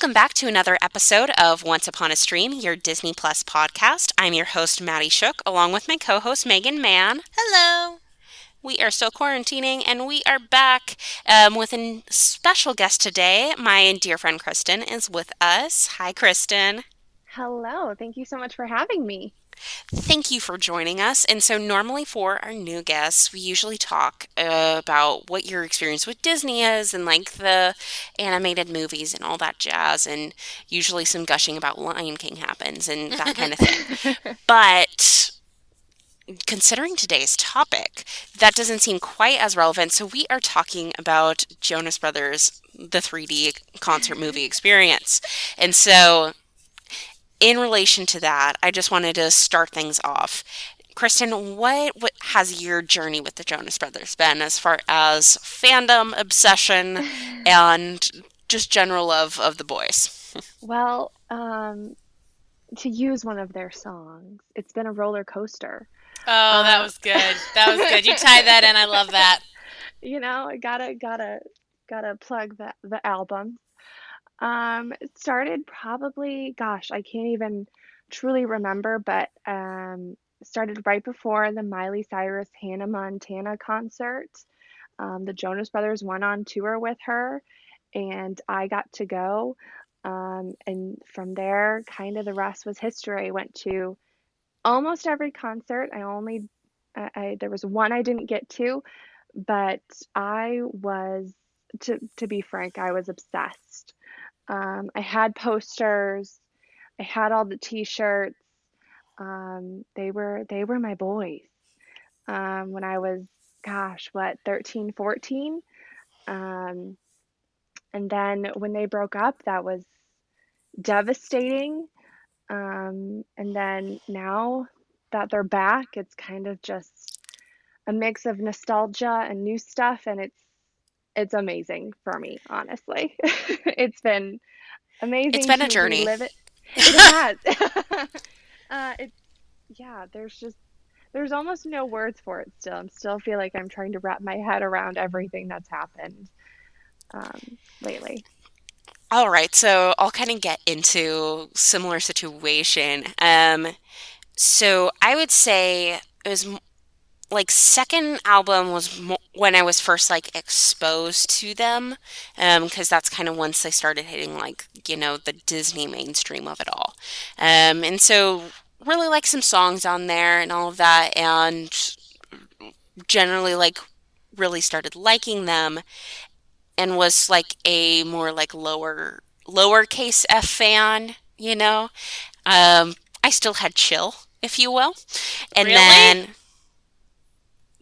Welcome back to another episode of Once Upon a Stream, your Disney Plus podcast. I'm your host, Maddie Shook, along with my co host, Megan Mann. Hello. We are still quarantining and we are back um, with a special guest today. My dear friend Kristen is with us. Hi, Kristen. Hello. Thank you so much for having me. Thank you for joining us. And so, normally for our new guests, we usually talk uh, about what your experience with Disney is and like the animated movies and all that jazz. And usually, some gushing about Lion King happens and that kind of thing. but considering today's topic, that doesn't seem quite as relevant. So, we are talking about Jonas Brothers, the 3D concert movie experience. And so, in relation to that, I just wanted to start things off. Kristen, what, what has your journey with the Jonas Brothers been as far as fandom, obsession, and just general love of the boys? well, um, to use one of their songs, it's been a roller coaster. Oh, that uh, was good. That was good. You tied that in. I love that. You know, I gotta gotta gotta plug the the album. Um, it started probably, gosh, I can't even truly remember, but um, started right before the Miley Cyrus Hannah Montana concert. Um, the Jonas Brothers went on tour with her, and I got to go. Um, and from there, kind of the rest was history. I went to almost every concert. I only, I, I there was one I didn't get to, but I was, to to be frank, I was obsessed. Um, I had posters. I had all the T-shirts. Um, they were they were my boys um, when I was, gosh, what 13, 14. Um, and then when they broke up, that was devastating. Um, and then now that they're back, it's kind of just a mix of nostalgia and new stuff, and it's it's amazing for me, honestly. it's been amazing. It's been a journey. Live it. It has. uh, it, yeah. There's just there's almost no words for it. Still, I'm still feel like I'm trying to wrap my head around everything that's happened um, lately. All right, so I'll kind of get into similar situation. Um, so I would say it was like second album was mo- when I was first like exposed to them, because um, that's kind of once they started hitting like you know the Disney mainstream of it all, um, and so really like some songs on there and all of that, and generally like really started liking them, and was like a more like lower lowercase f fan, you know. Um, I still had chill, if you will, and really? then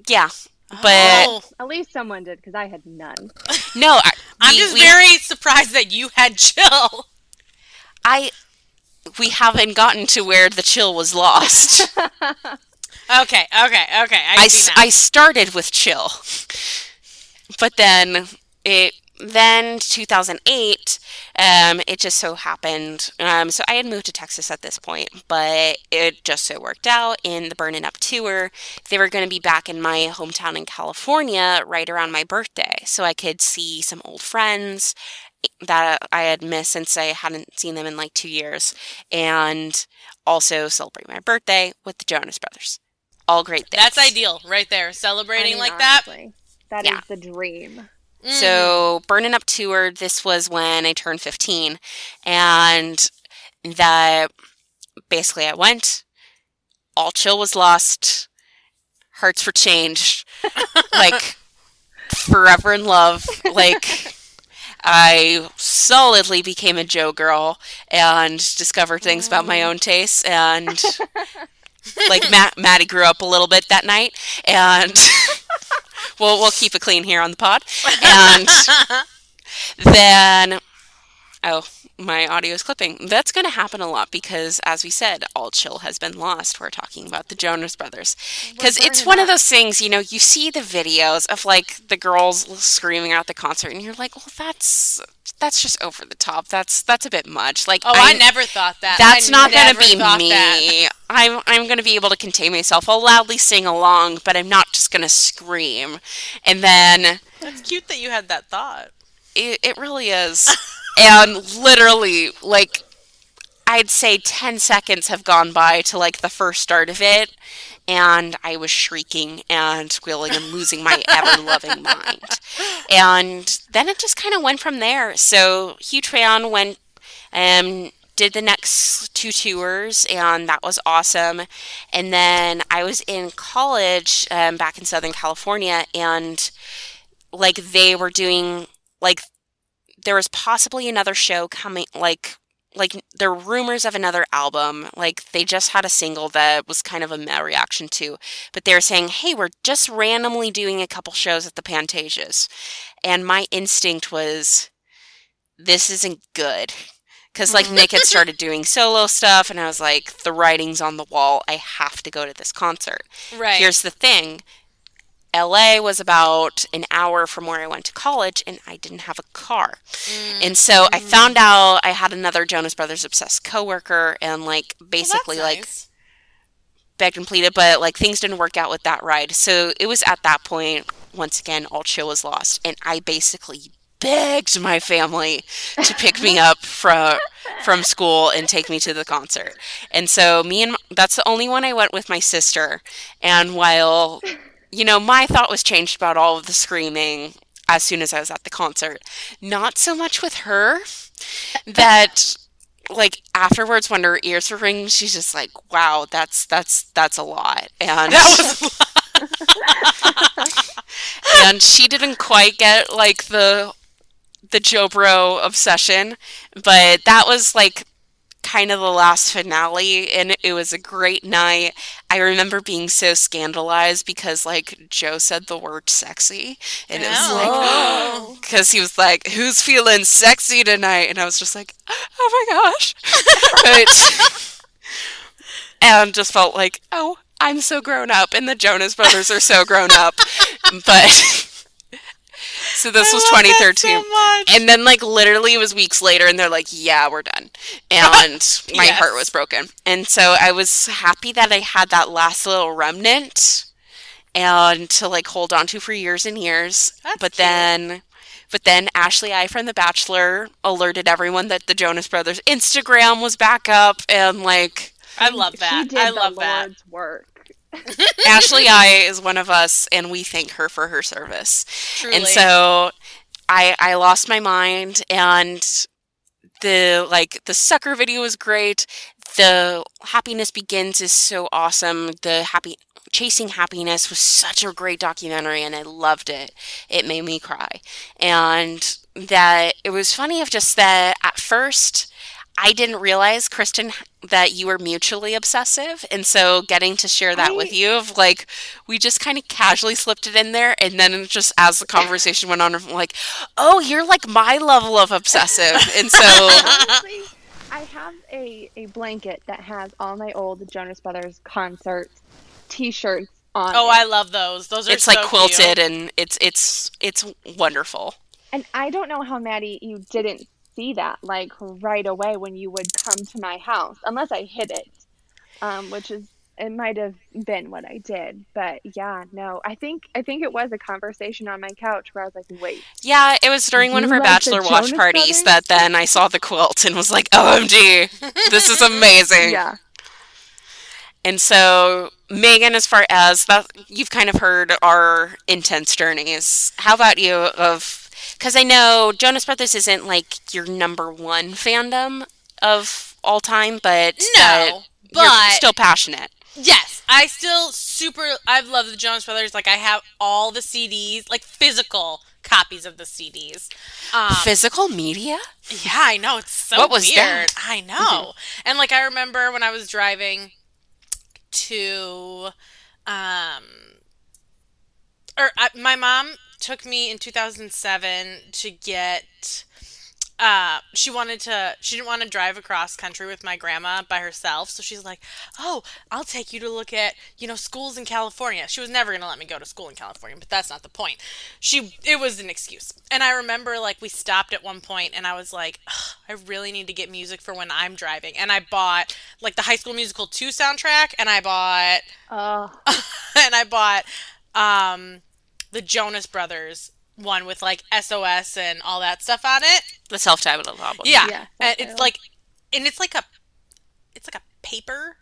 yeah. Oh. But oh, at least someone did because I had none. No, I, am just we, very surprised that you had chill. I we haven't gotten to where the chill was lost. okay, okay, okay. I, I, I started with chill, but then it then 2008 um, it just so happened um, so i had moved to texas at this point but it just so worked out in the burning up tour. They were going to be back in my hometown in california right around my birthday so i could see some old friends that i had missed since i hadn't seen them in like two years and also celebrate my birthday with the jonas brothers. All great things. That's ideal right there celebrating I mean, like honestly, that that yeah. is the dream Mm. So, Burning Up Tour, this was when I turned 15. And that basically I went, all chill was lost, hearts were changed, like forever in love. Like, I solidly became a Joe girl and discovered things about my own tastes. And like, Matt, Maddie grew up a little bit that night. And. we'll we'll keep it clean here on the pod. And then oh, my audio is clipping. That's going to happen a lot because, as we said, all chill has been lost. We're talking about the Jonas Brothers because it's one of those things. You know, you see the videos of like the girls screaming at the concert, and you're like, well, that's that's just over the top. That's that's a bit much. Like, oh, I, I never thought that. That's I not going to be me. That. I'm I'm going to be able to contain myself. I'll loudly sing along, but I'm not just going to scream. And then that's cute that you had that thought. It, it really is. and literally, like, I'd say 10 seconds have gone by to like the first start of it, and I was shrieking and squealing and losing my ever loving mind. And then it just kind of went from there. So Hugh Tran went and did the next two tours, and that was awesome. And then I was in college um, back in Southern California, and like they were doing like there was possibly another show coming like like there were rumors of another album like they just had a single that was kind of a reaction to but they were saying hey we're just randomly doing a couple shows at the Pantages and my instinct was this isn't good. Because like nick had started doing solo stuff and i was like the writing's on the wall. I have to go to this concert. Right. here's the thing LA was about an hour from where I went to college, and I didn't have a car. Mm. And so I found out I had another Jonas Brothers obsessed coworker, and like basically that's like nice. begged and pleaded, but like things didn't work out with that ride. So it was at that point, once again, all chill was lost, and I basically begged my family to pick me up from from school and take me to the concert. And so me and that's the only one I went with my sister. And while you know, my thought was changed about all of the screaming as soon as I was at the concert. Not so much with her that like afterwards when her ears were ringing, she's just like, "Wow, that's that's that's a lot." And that was and she didn't quite get like the the Joe Bro obsession, but that was like kind of the last finale and it was a great night. I remember being so scandalized because like Joe said the word sexy and it was oh. like Oh. because he was like, "Who's feeling sexy tonight?" And I was just like, "Oh my gosh!" but, and just felt like, "Oh, I'm so grown up," and the Jonas Brothers are so grown up. But so this was I love that 2013, so much. and then like literally it was weeks later, and they're like, "Yeah, we're done," and my Yes. heart was broken. And so I was happy that I had that last little remnant. And to like hold on to for years and years, That's but cute. then but then Ashley I from The Bachelor alerted everyone that the Jonas Brothers Instagram was back up and like I love She that. did I the love that. Lord's work. Ashley I is one of us and we thank her for her service. Truly. And so I I lost my mind and the like the sucker video is great. The happiness begins is so awesome. The happy chasing happiness was such a great documentary and I loved it. It made me cry. And that it was funny of just that at first I didn't realize, Kristen, that you were mutually obsessive. And so getting to share that with you of like, we just kind of casually slipped it in there. And then it just as the conversation went on, I'm like, oh, you're like my level of obsessive. And so, Honestly, I have a, a blanket that has all my old Jonas Brothers concert T-shirts on. oh, it. I love those. Those are it's so like quilted cute. and it's, it's, it's wonderful. and I don't know how Maddie you didn't see that like right away when you would come to my house, unless I hid it, um, which is it might have been what I did. But yeah, no, I think I think it was a conversation on my couch where I was like, wait, Yeah, it was during one of our like bachelor watch Jonas parties Brothers? that then I saw the quilt and was like, OMG, this is amazing. yeah. And so, Megan, as far as that, you've kind of heard our intense journeys. How about you? Of because I know Jonas Brothers isn't like your number one fandom of all time, but No, you're but still passionate. yes, I still super. I love the Jonas Brothers. Like I have all the CDs, like physical copies of the CDs. Um, Physical media? Yeah, I know. It's so What was weird. that? I know. And like I remember when I was driving to um or I, my mom took me in 2007 to get uh she wanted to she didn't want to drive across country with my grandma by herself. So she's like oh i'll take you to look at you know schools in california. She was never going to let me go to school in california but that's not the point. She it was an excuse. And i remember like we stopped at one point and i was like i really need to get music for when i'm driving. And i bought like the high school musical 2 soundtrack and i bought Oh, and I bought um the Jonas Brothers one with like SOS and all that stuff on it. The self-titled album. Yeah, Yeah, uh, and it's like, and it's like a, it's like a paper.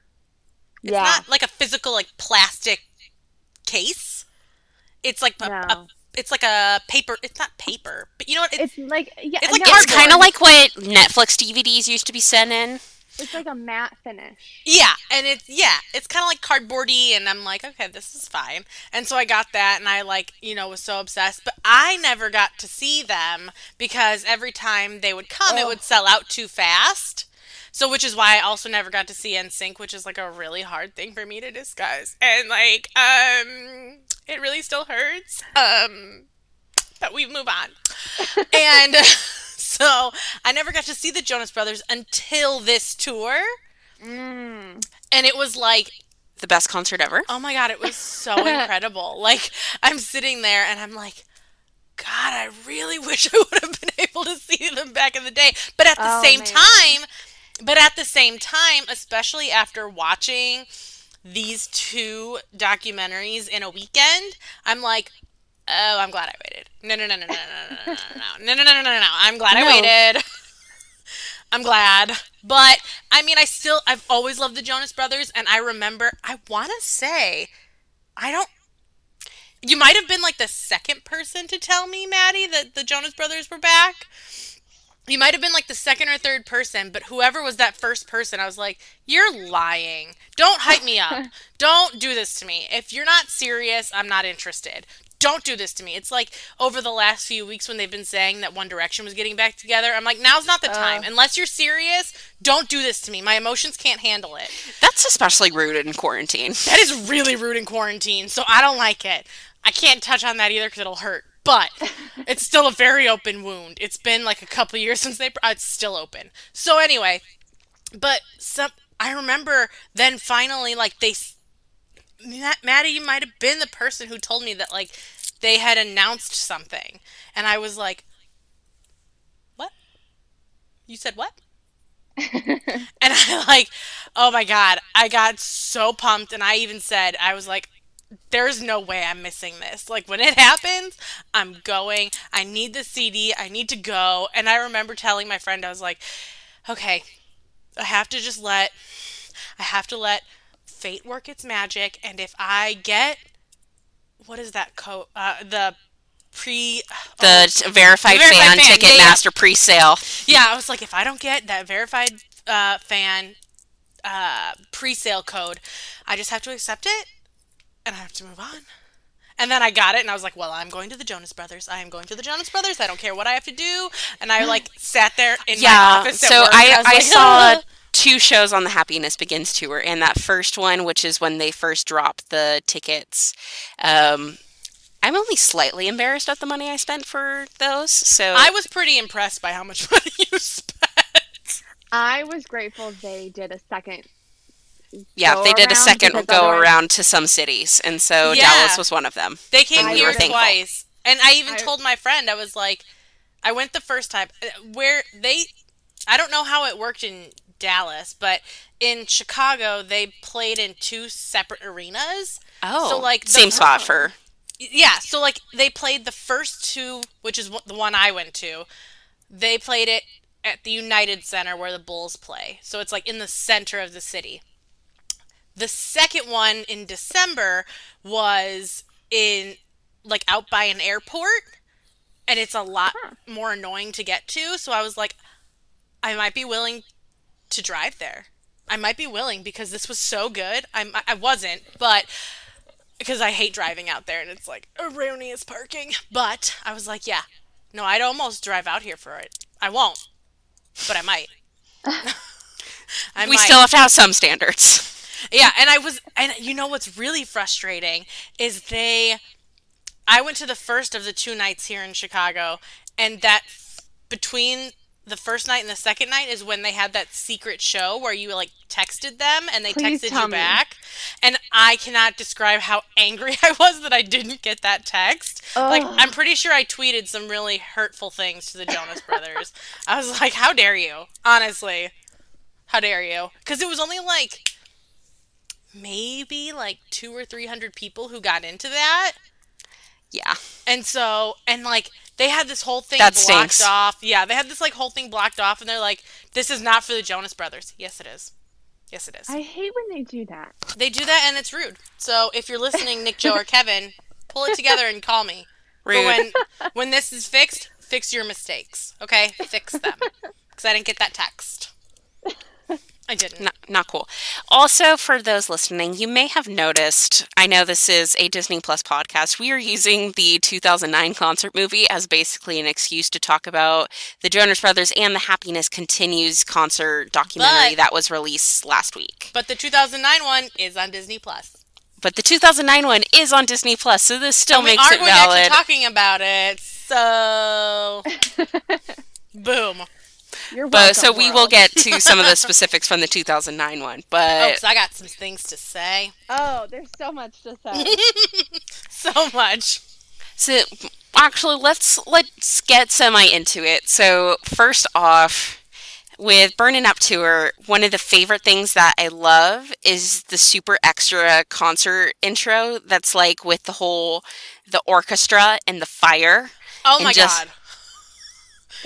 It's yeah. not like a physical like plastic case. It's like a, a- it's like a paper. It's not paper, but you know what? It's, It's like yeah, It's like no, It's Cardboard. kind of like what Netflix DVDs used to be sent in. It's like a matte finish. yeah, and it's yeah, it's kind of like cardboardy, and I'm like, okay, this is fine. And so I got that, and I like you know was so obsessed, but I never got to see them because every time they would come, it Oh. would sell out too fast. So, which is why I also never got to see NSYNC, which is like a really hard thing for me to discuss, and like, um, it really still hurts. Um, but we move on, and so I never got to see the Jonas Brothers until this tour, Mm. and it was like, The best concert ever. oh my god, it was so incredible. Like, I'm sitting there, and I'm like. God, I really wish I would have been able to see them back in the day. But at the Oh, same man. time, but at the same time, especially after watching these two documentaries in a weekend, I'm like, oh, I'm glad I waited. No, no, no, no, no, no, no, no, no, no, no, no, no, no, no. I'm glad I No. waited. I'm glad. But I mean, I still, I've always loved the Jonas Brothers, and I remember, I want to say, I don't. You might have been like the second person to tell me, Maddie, that the Jonas Brothers were back. You might have been like the second or third person, but whoever was that first person, I was like, you're lying. Don't hype me up. Don't do this to me. If you're not serious, I'm not interested. Don't do this to me. It's like over the last few weeks when they've been saying that One Direction was getting back together. I'm like, now's not the time. Unless you're serious, don't do this to me. My emotions can't handle it. That's especially rude in quarantine. That is really rude in quarantine, so I don't like it. I can't touch on that either because it'll hurt. But it's still a very open wound. It's been like a couple years since they. uh, It's still open. So anyway, but some. I remember then finally like they. Maddie, you might have been the person who told me that like they had announced something, and I was like, "What? You said what?" and I like, oh my god, I got so pumped, and I even said, I was like, there's no way I'm missing this. Like when it happens, I'm going. I need the CD. I need to go. And I remember telling my friend, I was like, okay, I have to just let, I have to let fate work its magic. And if I get, what is that code? Uh, the pre. The t- verified, Verified fan, fan, ticket yeah, yeah. master pre-sale. Yeah, I was like, if I don't get that verified uh, fan uh, pre-sale code, I just have to accept it, and I have to move on. And then I got it, and I was like, well, I'm going to the Jonas Brothers. I am going to the Jonas Brothers. I don't care what I have to do. And I like sat there in my office. So work, I, was I like, saw two shows on the Happiness Begins tour, and that first one, which is when they first dropped the tickets. Um, I'm only slightly embarrassed at the money I spent for those. So I was pretty impressed by how much money you spent. I was grateful they did a second. yeah, go they did a second go otherwise- around to some cities, and so Yeah. Dallas was one of them. They came here was thankful. twice, and I even I- told my friend I was like, I went the first time uh, where they, I don't know how it worked in Dallas, but in Chicago they played in two separate arenas. Oh, So, like, the- same spot for Yeah, so like they played the first two, which is the one I went to. They played it at the United Center where the Bulls play. So it's like in the center of the city. The second one in December was in like out by an airport and it's a lot more annoying to get to, so I was like I might be willing to drive there. I might be willing because this was so good. I'm I wasn't, but because I hate driving out there and it's like erroneous parking. But I was like, yeah, no, I'd almost drive out here for it. I won't, but I might. I we might. still have to have some standards. Yeah, and I was, and you know what's really frustrating is they. I went to the first of the two nights here in Chicago, and that between the first night and the second night is when they had that secret show where you like texted them and they Please texted you me. back. And I cannot describe how angry I was that I didn't get that text. Like, I'm pretty sure I tweeted some really hurtful things to the Jonas Brothers. I was like, how dare you? Honestly. How dare you? Because it was only like maybe like two or three hundred people who got into that. Yeah. And so, and like, they had this whole thing That blocked stinks. off. Yeah, they had this like whole thing blocked off, and they're like, "This is not for the Jonas Brothers." Yes, it is. Yes, it is. I hate when they do that. They do that, and it's rude. So if you're listening, Nick, Joe, or Kevin, pull it together and call me. Rude. But when when this is fixed, fix your mistakes. Okay, fix them. Because I didn't get that text. I didn't. not, not cool. Also, for those listening, you may have noticed, I know this is a Disney Plus podcast. We are using the 2009 concert movie as basically an excuse to talk about the Jonas Brothers and the Happiness Continues concert documentary But- that was released last week. But the 2009 one is on Disney Plus. But the 2009 one is on Disney Plus, so this still And we makes are it going to actually valid. talking about it. So, boom. You're But welcome, so we will get to some of the specifics from the 2009 one. Oh, But 'cause I got some things to say. Oh, there's so much to say. So much. So actually, let's let's get semi into it. So first off, with Burning Up Tour, one of the favorite things that I love is the super extra concert intro. That's like with the whole the orchestra and the fire. Oh And my just- god.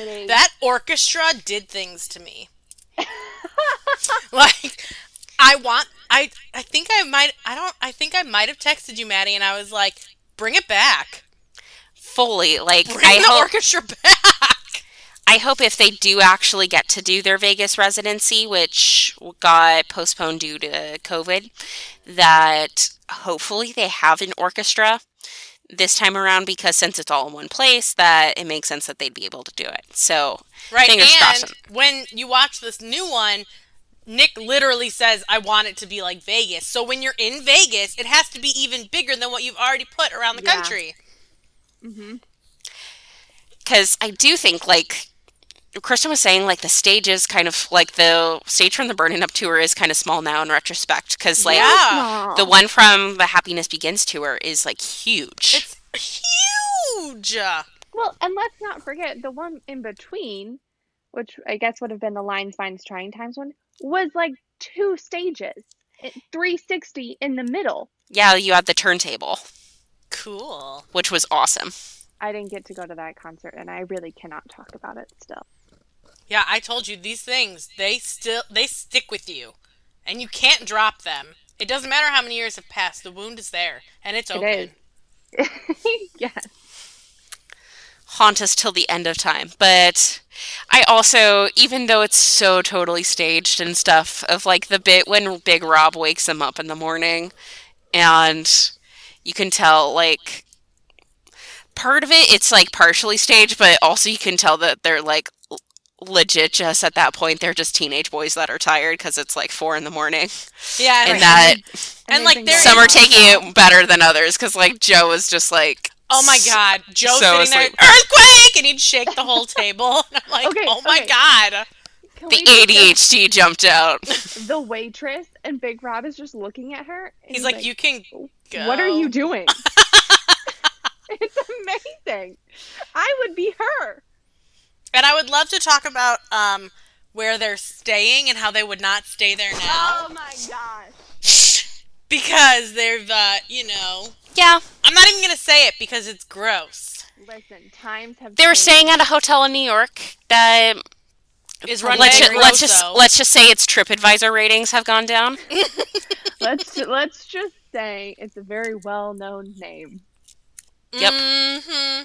Is. That orchestra did things to me. like I want I I think I might I don't I think I might have texted you Maddie and I was like bring it back. Fully, like Bring I the hope orchestra back. I hope if they do actually get to do their Vegas residency, which got postponed due to COVID, that hopefully they have an orchestra this time around because since it's all in one place, that it makes sense that they'd be able to do it. So Right. Fingers and crossed. when you watch this new one, Nick literally says, I want it to be like Vegas. So when you're in Vegas, it has to be even bigger than what you've already put around the Yeah. country. hmm because I do think like Kristen was saying, like the stage is kind of like the stage from the Burning Up tour is kind of small now in retrospect because like Yeah. the one from the Happiness Begins tour is like huge. It's huge. Well, and let's not forget the one in between, which I guess would have been the Lines, Vines, Trying Times one, was like two stages, 360 in the middle. yeah, you had the turntable, Cool. which was awesome. I didn't get to go to that concert, and I really cannot talk about it still. Yeah, I told you these things, they still they stick with you. And you can't drop them. It doesn't matter how many years have passed, the wound is there and it's It open. is. yes. haunt us till the end of time. But I also, even though it's so totally staged and stuff, of like the bit when Big Rob wakes him up in the morning and you can tell, like, part of it, it's like partially staged, but also you can tell that they're like l- legit just at that point they're just teenage boys that are tired because it's like four in the morning Yeah, and and, that And, they like, they're- some they're are taking it better than others because like joe was just like Oh my god, Joe so sitting there, asleep. earthquake, and he'd shake the whole table. And I'm like, Okay, oh my okay. god. Can the we discuss adhd jumped out The waitress and Big Rob is just looking at her. and He's like, you can go. What are you doing? it's amazing. I would be her. And I would love to talk about um where they're staying and how they would not stay there now Oh my gosh. because they've, uh, you know, yeah I'm not even gonna say it because it's gross. Listen, times have They were staying at a hotel in New York that Is run let's by just, let's just let's just say its TripAdvisor ratings have gone down. let's let's just say it's a very well known name. Yep. Mm-hmm.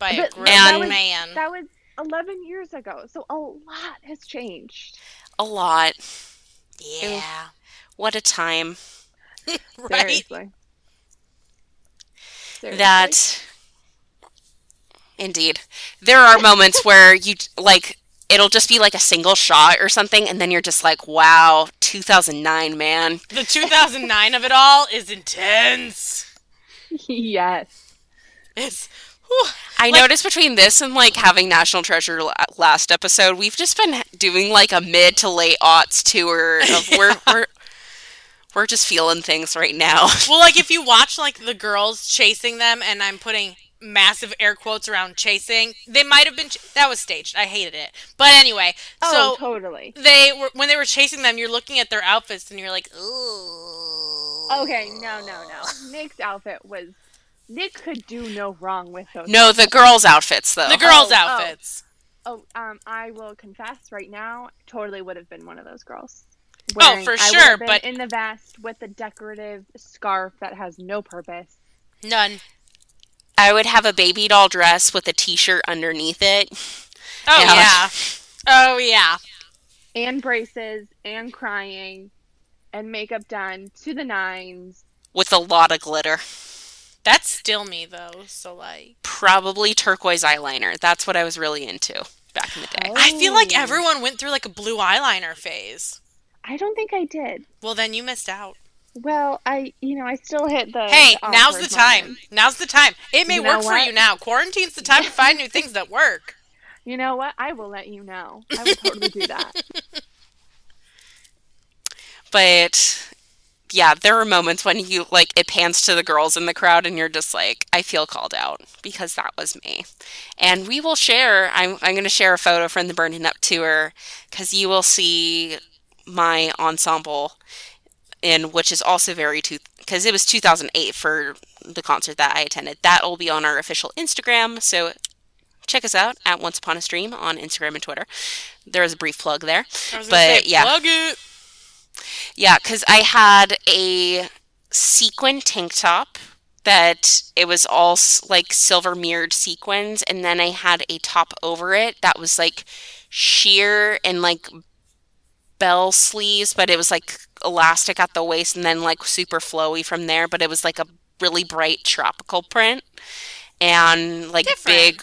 By a grown that was- man. That was 11 years ago, so a lot has changed. A lot. yeah. What a time. right. Seriously. Seriously. That indeed. There are moments where you like it'll just be like a single shot or something and then you're just like, "Wow, 2009, man." The 2009 of it all is intense. yes. It's. Whew. I Like- noticed between this and like having National Treasure last episode, we've just been doing like a mid to late aughts tour of we're we're we're just feeling things right now. Well, like if you watch like the girls chasing them, and I'm putting massive air quotes around chasing, they might have been. Ch- that was staged. I hated it. But anyway, Oh, so totally. they were when they were chasing them. You're looking at their outfits, and you're like, ooh. Okay, no, no, no. Nick's outfit was Nick could do no wrong with those. No, the girls' outfits though. The girls' oh. outfits. Oh, um, I will confess right now, totally would have been one of those girls. Oh, for I would sure, have been but- in the vest with the decorative scarf that has no purpose None. I would have a baby doll dress with a t-shirt underneath it. Oh Yeah. yeah. Oh yeah. and braces and crying and makeup done to the nines. with a lot of glitter. That's still me though. So like, Probably turquoise eyeliner. That's what I was really into back in the day. I feel like Oh. everyone went through like a blue eyeliner phase. I don't think I did. Well, then you missed out. Well, I, you know, I still hit the. Hey, the now's the time. moments. Now's the time. It may You work for you now. Quarantine's the time to find new things that work. You know what? I will let you know. I will totally do that. But yeah, there are moments when you like it pans to the girls in the crowd and you're just like, I feel called out because that was me. And we will share, I'm, I'm going to share a photo from the Burning Up tour because you will see my ensemble in which is also very two because it was 2008 for the concert that I attended. That will be on our official Instagram. So check us out at Once Upon a Stream on Instagram and Twitter. There is a brief plug there. But, say, yeah. plug it. Yeah, because I had a sequin tank top that it was all like silver mirrored sequins, and then I had a top over it that was like sheer and like bell sleeves, but it was like elastic at the waist and then like super flowy from there, but it was like a really bright tropical print and like Different. big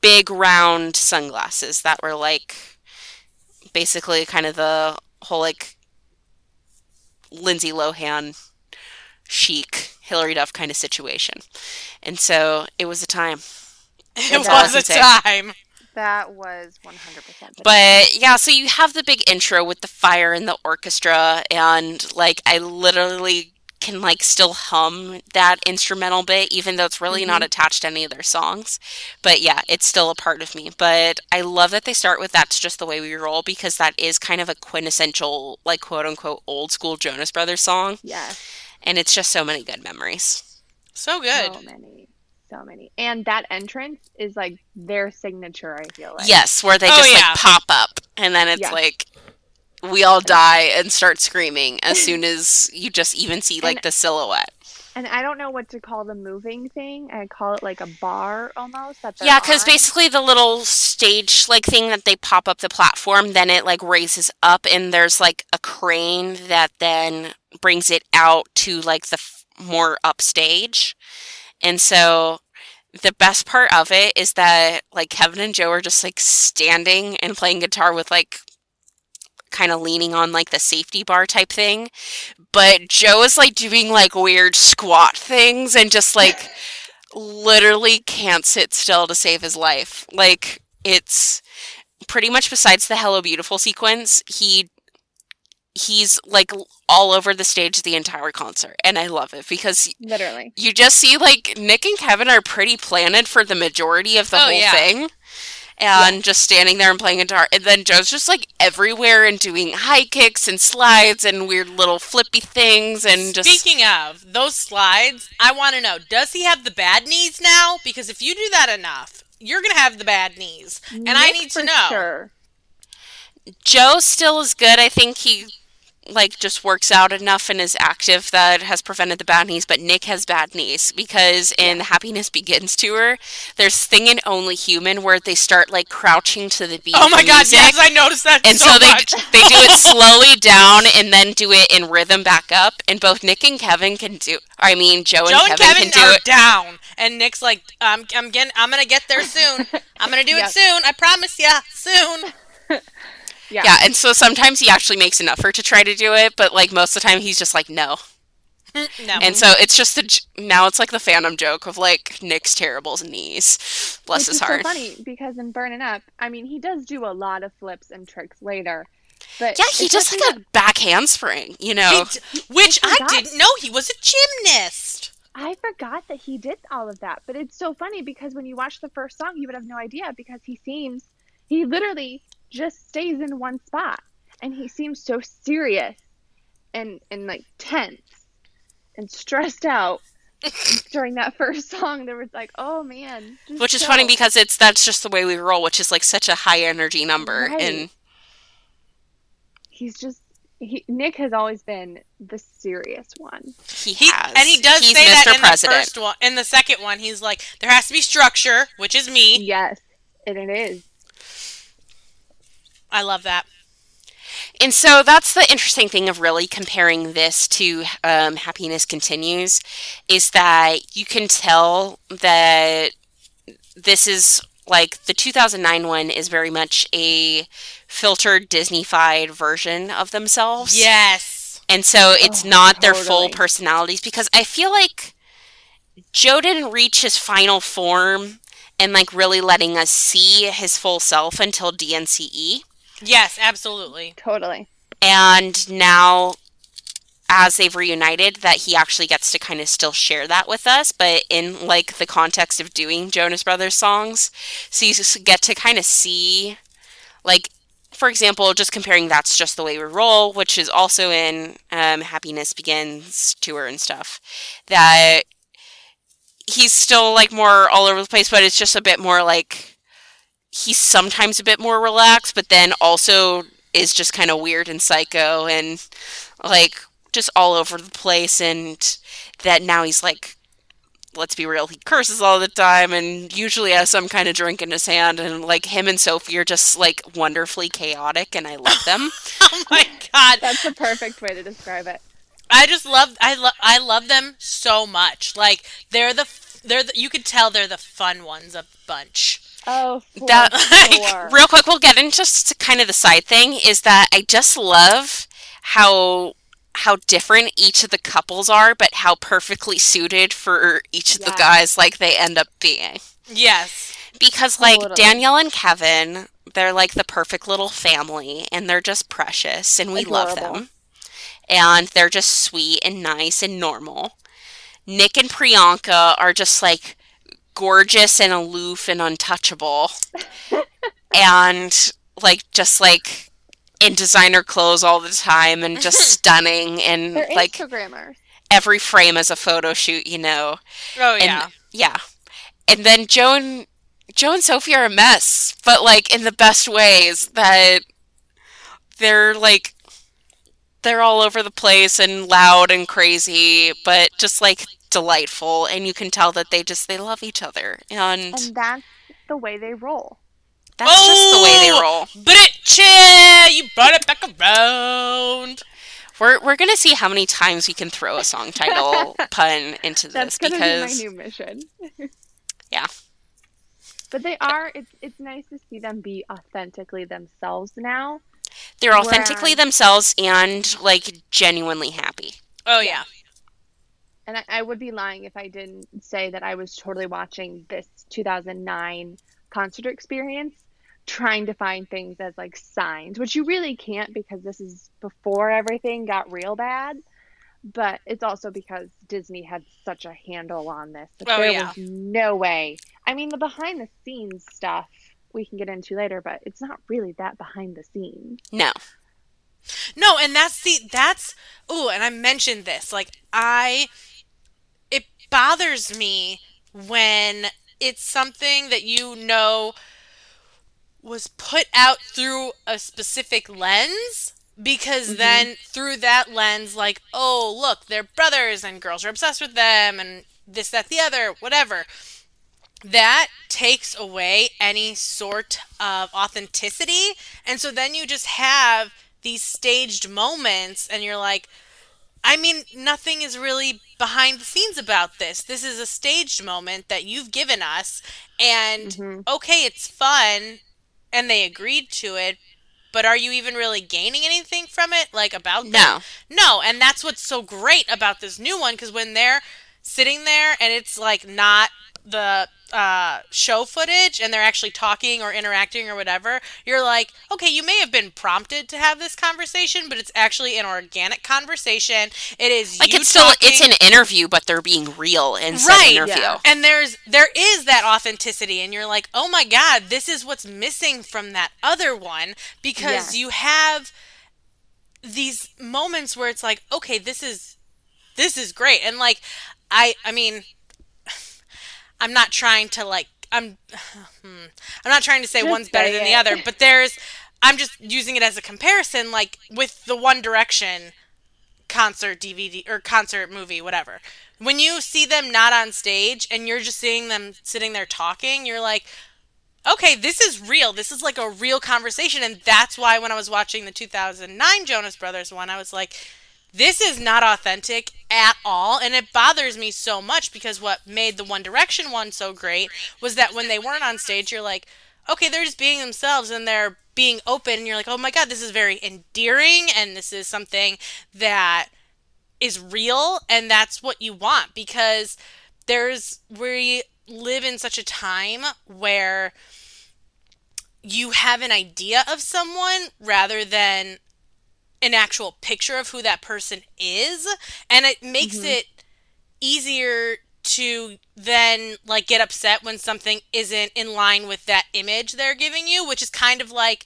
big round sunglasses that were like basically kind of the whole like Lindsay Lohan chic Hilary Duff kind of situation. And so it was a time. It That's was a say. time. That was 100%. But yeah, so you have the big intro with the fire and the orchestra and like I literally can like still hum that instrumental bit even though it's really not mm-hmm. attached to any of their songs. But yeah, it's still a part of me. But I love that they start with that's just the way we roll because that is kind of a quintessential like quote unquote old school Jonas Brothers song yeah and it's just so many good memories. So good. So many. So many. And that entrance is like their signature, I feel like. Yes, where they Oh, just yeah. like pop up and then it's Yeah. like we all die and start screaming as soon as you just even see like And- the silhouette. And I don't know what to call the moving thing. I call it like a bar almost. That Yeah, because basically the little stage like thing that they pop up the platform, then it like raises up and there's like a crane that then brings it out to like the f- more upstage. And so the best part of it is that like Kevin and Joe are just like standing and playing guitar with like kind of leaning on like the safety bar type thing. But Joe is like doing like weird squat things and just like literally can't sit still to save his life. Like it's pretty much besides the Hello Beautiful sequence, he he's like all over the stage the entire concert and I love it because Literally. you just see like Nick and Kevin are pretty planted for the majority of the Oh, whole yeah. thing. And just standing there and playing guitar. And then Joe's just like everywhere and doing high kicks and slides and weird little flippy things and just Speaking of those slides, I want to know: Does he have the bad knees now? Because if you do that enough, you're gonna have the bad knees, and I need to know. Sure. Joe still is good. I think he like just works out enough and is active that has prevented the bad knees, but Nick has bad knees because in the Happiness Begins tour, there's Thing and Only Human where they start like crouching to the beat. Oh my god! music. Yes, I noticed that and so, so, they much. they do it slowly down and then do it in rhythm back up. And both Nick and Kevin can do. I mean, Joe, Joe and and Kevin, Kevin can do it. down, and Nick's like, "I'm, I'm getting, I'm gonna get there soon. I'm gonna do it soon. I promise ya, soon." Yeah. Yeah, and so sometimes he actually makes an effort to try to do it, but like most of the time he's just like no. no, And so it's just the now it's like the phantom joke of like Nick's terrible knees. Bless Which his is heart. so funny because in Burning Up, I mean, he does do a lot of flips and tricks later. But Yeah, he does just like a back handspring, you know. D- which I forgot. didn't know he was a gymnast. I forgot that he did all of that. But it's so funny because when you watch the first song, you would have no idea because he seems, he literally just stays in one spot. And he seems so serious and, and like tense and stressed out. during that first song. There was like, oh man, just which is chill. funny because it's that's just the way we roll, which is like such a high energy number. Right. And he's just he, Nick has always been the serious one. he, He, has. and he does He's say Mr. that in President. the first one. In the second one, he's like, there has to be structure, which is me. Yes, and it is. I love that. And so that's the interesting thing of really comparing this to um, Happiness Continues is that you can tell that this is like the 2009 one is very much a filtered Disney-fied version of themselves. Yes. And so it's Oh, not their full personalities because I feel like Joe didn't reach his final form and like really letting us see his full self until DNCE. Yes, absolutely. Totally. And now as they've reunited that he actually gets to kind of still share that with us but in like the context of doing Jonas Brothers songs so you get to kind of see like for example just comparing that's just the way we roll which is also in um, happiness begins tour and stuff that he's still like more all over the place but it's just a bit more like he's sometimes a bit more relaxed but then also is just kind of weird and psycho and like just all over the place and that now he's like let's be real he curses all the time and usually has some kind of drink in his hand and like him and sophie are just like wonderfully chaotic and i love them Oh my god. That's the perfect way to describe it. I just love I love I love them so much. Like they're the they're the, you could tell they're the fun ones of the bunch. Oh, That- sure. real quick we'll get into just kind of the side thing is that i just love how how different each of the couples are but how perfectly suited for each of the guys like they end up being Yes. because like Totally. Danielle and Kevin, they're like the perfect little family and they're just precious and we love them. And they're just sweet and nice and normal. Nick and Priyanka are just like gorgeous and aloof and untouchable. and like just like in designer clothes all the time and just mm-hmm. stunning and They're like Instagrammers. every frame is a photo shoot, you know. Oh And yeah. yeah. And then Joe and Joe and Sophie are a mess, but like in the best ways that they're like they're all over the place and loud and crazy, but just like delightful and you can tell that they just they love each other. And And that's the way they roll. that's just the way they Oh! roll. Britche, you brought it back around. We're we're going to see how many times we can throw a song title pun into That's this gonna because be my new mission. Yeah. But they are. It's it's nice to see them be authentically themselves now. they're authentically Whereas- themselves and like genuinely happy. Oh yeah. And I, I would be lying if I didn't say that I was totally watching this 2009 concert experience, trying to find things as like signs, which you really can't because this is before everything got real bad. But it's also because Disney had such a handle on this. that Oh, there yeah. was no way. I mean, the behind the scenes stuff we can get into later, but it's not really that behind the scenes. No. No, and that's the that's ooh, and I mentioned this. Like I bothers me when it's something that you know was put out through a specific lens because mm-hmm. then through that lens like oh look they're brothers and girls are obsessed with them and this that the other whatever. That takes away any sort of authenticity. And so then you just have these staged moments and you're like I mean, nothing is really behind the scenes about this. This is a staged moment that you've given us, and Mhm. okay, it's fun, and they agreed to it, but are you even really gaining anything from it? Like, about them? No. No, and that's what's so great about this new one, because when they're sitting there and it's like not the uh, show footage and they're actually talking or interacting or whatever, you're like, okay, you may have been prompted to have this conversation, but it's actually an organic conversation. It is Like you it's still it's an interview, but they're being real in said Right, interview. yeah. and there's there is that authenticity and you're like oh my god this is what's missing from that other one because Yes. you have these moments where it's like okay this is this is great. And like, I, I mean, I'm not trying to like, I'm, hmm, I'm not trying to say Just one's better than the other, but there's, I'm just using it as a comparison, like with the One Direction concert DVD or concert movie, whatever. When you see them not on stage and you're just seeing them sitting there talking, you're like, okay, this is real. This is like a real conversation. And that's why when I was watching the 2009 Jonas Brothers one, I was like, this is not authentic at all. And it bothers me so much because what made the One Direction one so great was that when they weren't on stage, you're like, okay, they're just being themselves and they're being open. And you're like, oh my God, this is very endearing. And this is something that is real. And that's what you want because there's, we live in such a time where you have an idea of someone rather than an actual picture of who that person is and it makes Mhm. it easier to then like get upset when something isn't in line with that image they're giving you which is kind of like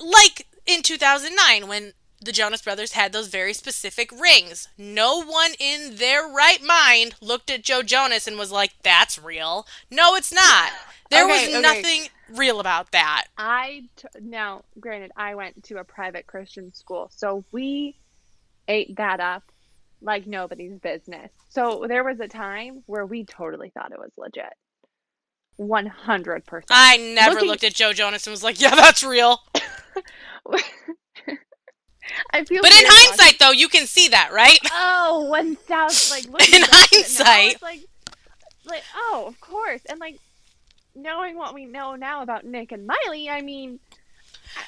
like in 2009 when the Jonas Brothers had those very specific rings. No one in their right mind looked at Joe Jonas and was like, "That's real." No, it's not. There Okay, was okay. nothing real about that. I t- now, granted, I went to a private Christian school, so we ate that up like nobody's business. So there was a time where we totally thought it was legit. 100%. I never Looking- looked at Joe Jonas and was like, "Yeah, that's real." I feel But in talking- hindsight, though, you can see that, right? Oh, one thousand. Like In back at it now, hindsight. it's like, like oh, of course, and like knowing what we know now about Nick and Miley, I mean,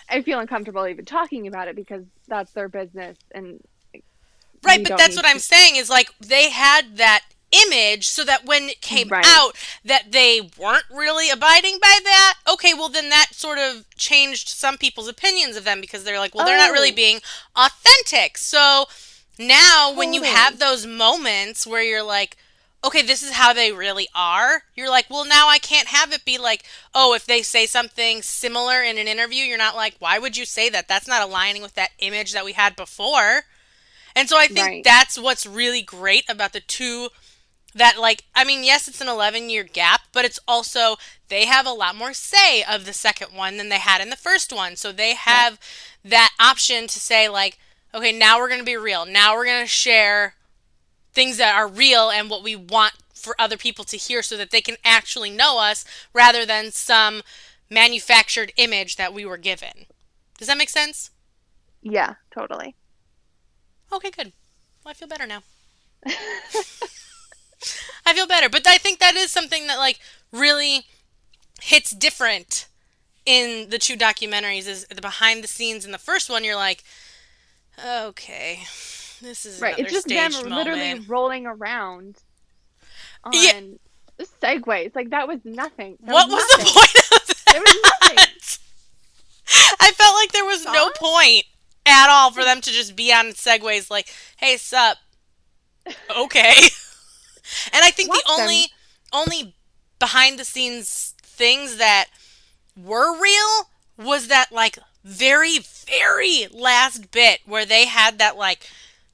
I feel uncomfortable even talking about it because that's their business, and Right, but that's what I'm saying is like they had that image so that when it came Right. out that they weren't really abiding by that. Okay, well then that sort of changed some people's opinions of them because they're like, well, they're not really Oh. being authentic. So now when you oh. have those moments where you're like, okay, this is how they really are, you're like, well, now I can't have it be like, oh, if they say something similar in an interview, you're not like, why would you say that? That's not aligning with that image that we had before. And so I think Right. that's what's really great about the two that like I mean yes it's an 11 year gap but it's also they have a lot more say of the second one than they had in the first one. So they have that option to say like okay now we're going to be real. Now we're going to share things that are real and what we want for other people to hear so that they can actually know us rather than some manufactured image that we were given. Does that make sense? Yeah, totally. okay good. Well I feel better now I feel better. But I think that is something that like really hits different in the two documentaries is the behind the scenes in the first one you're like okay this is Right, it's just them staged literally rolling around on Yeah. Segways. Like that was nothing. That what was the point of that There was nothing. I felt like there was no point at all for them to just be on Segways like hey sup okay and I think Watch the them. only only behind the scenes things that were real was that like very very last bit where they had that like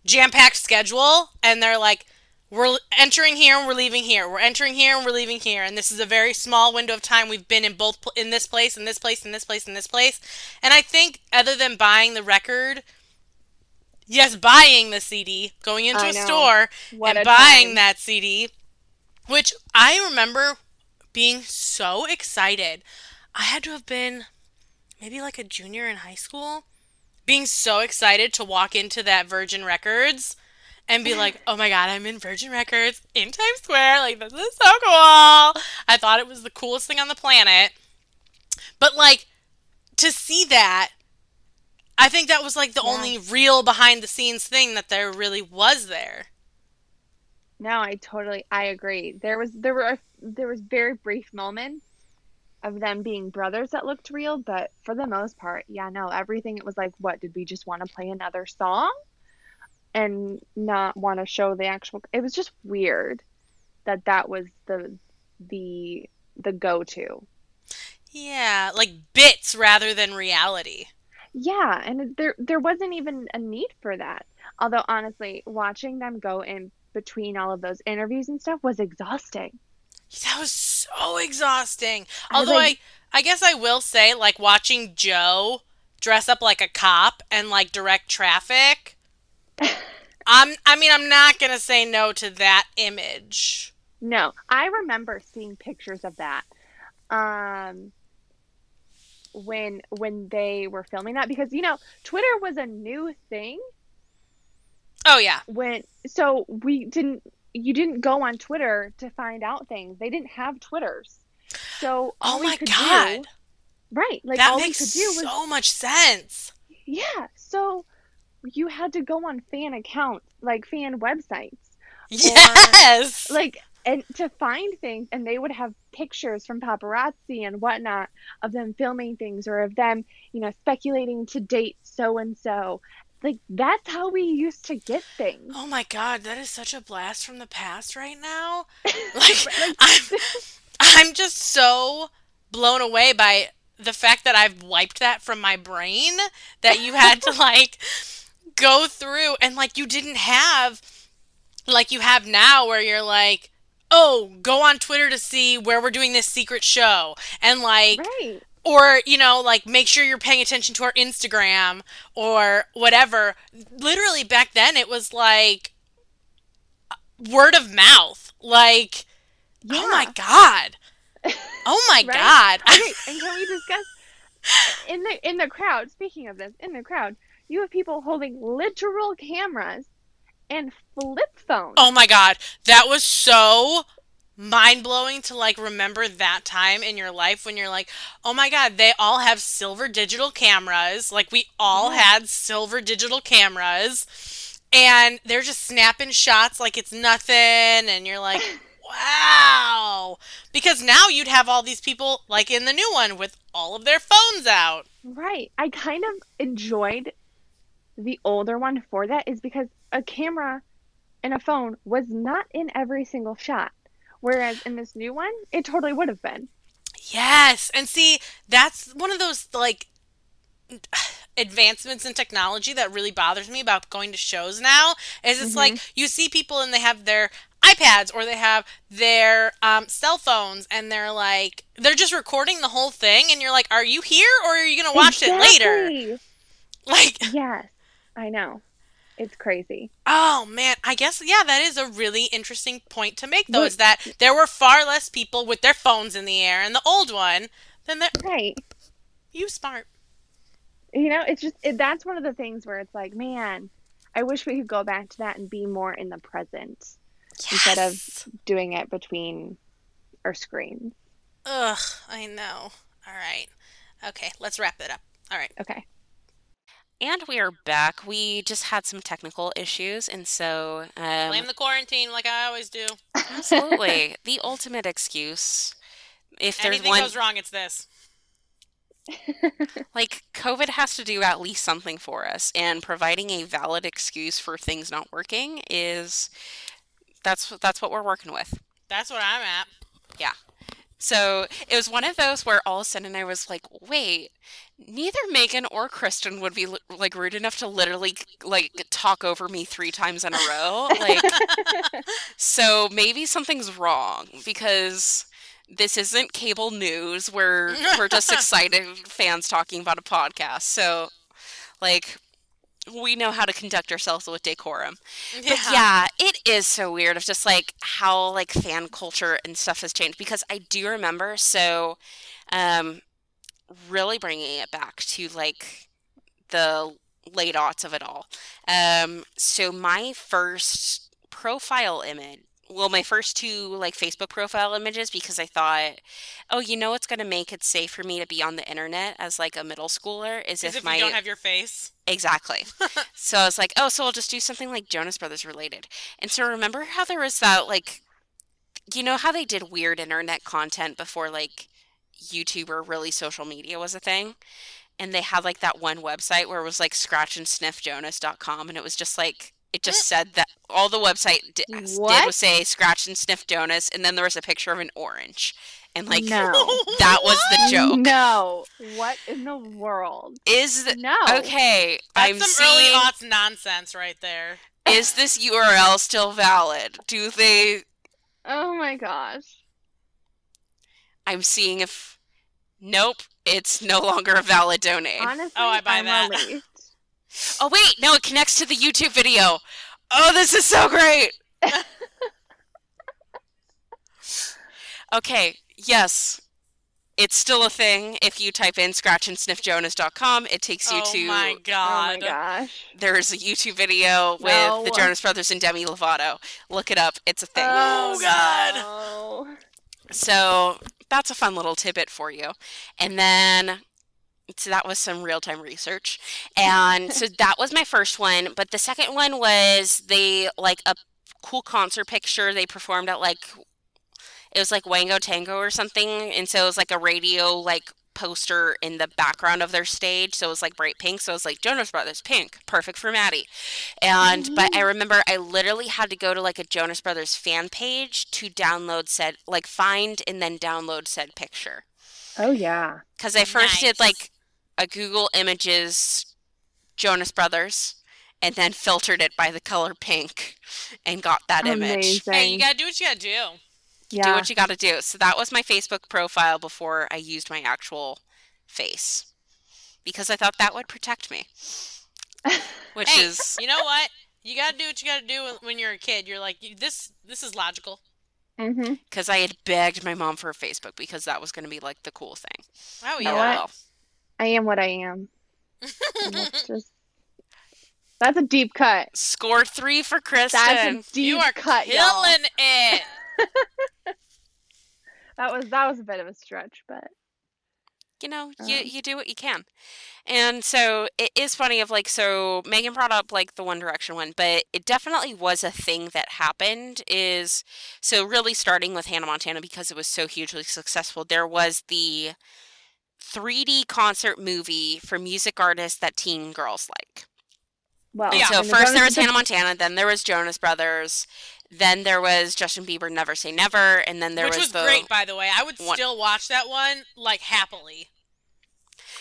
jam-packed schedule and they're like we're entering here and we're leaving here. We're entering here and we're leaving here. And this is a very small window of time. We've been in both in this place in this place in this place in this place. And i think other than buying the record yes buying the cd going into I a know. store What and a buying time. that cd which i remember being so excited i had to have been maybe like a junior in high school being so excited to walk into that virgin records and be like, oh my god, I'm in Virgin Records in Times Square. Like, this is so cool. I thought it was the coolest thing on the planet. But, like, to see that, I think that was like the Yeah. only real behind the scenes thing that there really was there. No, I totally I agree. There was there were there was very brief moments of them being brothers that looked real, but for the most part, yeah, no, everything it was like, what did we just want to play another song and not want to show the actual it was just weird that that was the the the go-to. Yeah, like bits rather than reality. Yeah, and there there wasn't even a need for that. Although honestly, watching them go in between all of those interviews and stuff was exhausting. That was so exhausting. I Although I, I guess I will say, like watching Joe dress up like a cop and like direct traffic. I'm, I mean, I'm not gonna say no to that image. no, I remember seeing pictures of that. Um when when they were filming that because you know, Twitter was a new thing Oh yeah, when so we didn't you didn't go on Twitter to find out things. They didn't have Twitters. So oh all Oh we my could God. do right, like that all we could do was so much sense. yeah. So you had to go on fan accounts, like fan websites, Yes. like and to find things and they would have pictures from paparazzi and whatnot of them filming things or of them, you know, speculating to date so and so. Like that's how we used to get things. Oh my god, that is such a blast from the past right now. Like Like, I'm I'm just so blown away by the fact that I've wiped that from my brain that you had to like go through and like you didn't have like you have now where you're like oh go on twitter to see where we're doing this secret show and like right. or you know like make sure you're paying attention to our instagram or whatever literally back then it was like word of mouth like oh my god oh my Right? god Okay, and can we discuss in the in the crowd? Speaking of this, in the crowd, you have people holding literal cameras and flip phones. oh my god that was so mind-blowing to like remember that time in your life when you're like oh my god they all have silver digital cameras like we all Yeah. had silver digital cameras and they're just snapping shots like it's nothing and you're like wow because now you'd have all these people like in the new one with all of their phones out Right. I kind of enjoyed the older one for that is because a camera and a phone was not in every single shot. Whereas in this new one, it totally would have been. yes and see that's one of those like advancements in technology that really bothers me about going to shows now is it's like you see people and they have their iPads or they have their um, cell phones and they're like they're just recording the whole thing and you're like are you here or are you gonna watch it later like Yes. I know. It's crazy. oh man I guess yeah that is a really interesting point to make though But- is that there were far less people with their phones in the air in the old one than there Right. you smart You know, it's just it, that's one of the things where it's like, man, I wish we could go back to that and be more in the present instead of doing it between our screens. Ugh, I know. All right. Okay, let's wrap it up. All right. Okay. And we are back. We just had some technical issues, and so um, Blame the quarantine like I always do. absolutely the ultimate excuse. If there's Anything one, goes wrong, it's this. like COVID has to do at least something for us, and providing a valid excuse for things not working is that's that's what we're working with. That's what I'm at. So it was one of those where all of a sudden I was like, wait, neither Megan or Kristen would be like rude enough to literally like talk over me three times in a row. Like, so maybe something's wrong because this isn't cable news where we're just excited fans talking about a podcast. So, like, we know how to conduct ourselves with decorum. But yeah, it is so weird of just like how like fan culture and stuff has changed because I do remember so um really bringing it back to like the late aughts of it all. Um so my first profile image well my first two like Facebook profile images because I thought oh you know what's going to make it safe for me to be on the internet as like a middle schooler is if if my you don't have your face. Exactly. so I was like, oh, so I'll just do something like Jonas Brothers related. And so remember how there was that like you know how they did weird internet content before like YouTube or really social media was a thing? And they had like that one website where it was like scratch and sniff scratchandsniffjonas.com and it was just like it just said that all the website di- uh, did was say scratch and sniff donuts, and then there was a picture of an orange. And like No. that was the joke. No. What in the world? Is th- No. okay, That's I'm some early seeing aughts nonsense right there. is this URL still valid? Do they Oh my gosh. I'm seeing if nope, it's no longer a valid donate. Honestly, Oh, I buy I'm that. relieved. Oh wait, no, it connects to the YouTube video. Oh, this is so great. okay, yes. It's still a thing. If you type in scratchandsniffjonas.com, it takes you oh to my Oh my gosh. there's a YouTube video with No. the Jonas Brothers and Demi Lovato. Look it up. It's a thing. Oh, oh God. no. So that's a fun little tidbit for you. And then so that was some real time research. And so that was my first one. But the second one was they like a cool concert picture they performed at like it was like Wango Tango or something. And so it was like a radio like poster in the background of their stage. So it was like bright pink. So it was like Jonas Brothers pink, perfect for Maddie. And but I mm-hmm. remember I literally had to go to like a Jonas Brothers fan page to download said like find and then download said picture. Oh yeah. Because I first did like a Google Images Jonas Brothers and then filtered it by the color pink and got that image. Amazing. Hey, you gotta do what you gotta do. yeah. Do what you got to do. So that was my Facebook profile before I used my actual face because I thought that would protect me. Which Hey, is you know what? You gotta do what you gotta do when- when you're a kid. You're like, this this is logical. mm-hmm. because I had begged my mom for a Facebook because that was going to be like the cool thing. Oh You know yeah. I am what I am. That's just that's a deep cut. Score three for Kristen. That's a deep you are cut, y'all. killing it. That was that was a bit of a stretch, but you know, you Um, you do what you can. And so it is funny of like so Megan brought up like the One Direction one, but it definitely was a thing that happened is so really starting with Hannah Montana because it was so hugely successful. There was the 3D concert movie for music artists that teen girls like. well. Yeah. so and the first there was Hannah Montana, then there was Jonas Brothers, then there was Justin Bieber Never Say Never, and then there Which was, was the great, by the way. I would one- still watch that one like happily.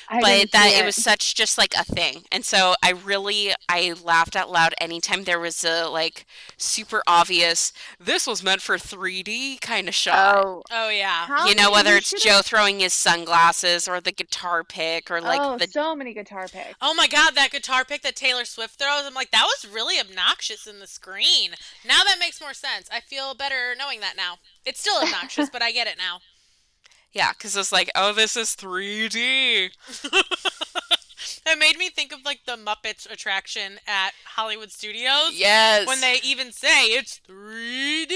I but that see it was such just like a thing and so i really i laughed out loud anytime there was a like super obvious this was meant for 3d kind of shot Oh, Oh yeah. how you know whether you it's should've- joe throwing his sunglasses or the guitar pick or like oh, the so many guitar picks. Oh my god, that guitar pick that Taylor Swift throws, I'm like, that was really obnoxious in the screen. Now that makes more sense. I feel better knowing that now. It's still obnoxious, but I get it now. Yeah because it's like oh this is 3d It made me think of like the Muppets attraction at Hollywood Studios. yes When they even say it's 3D.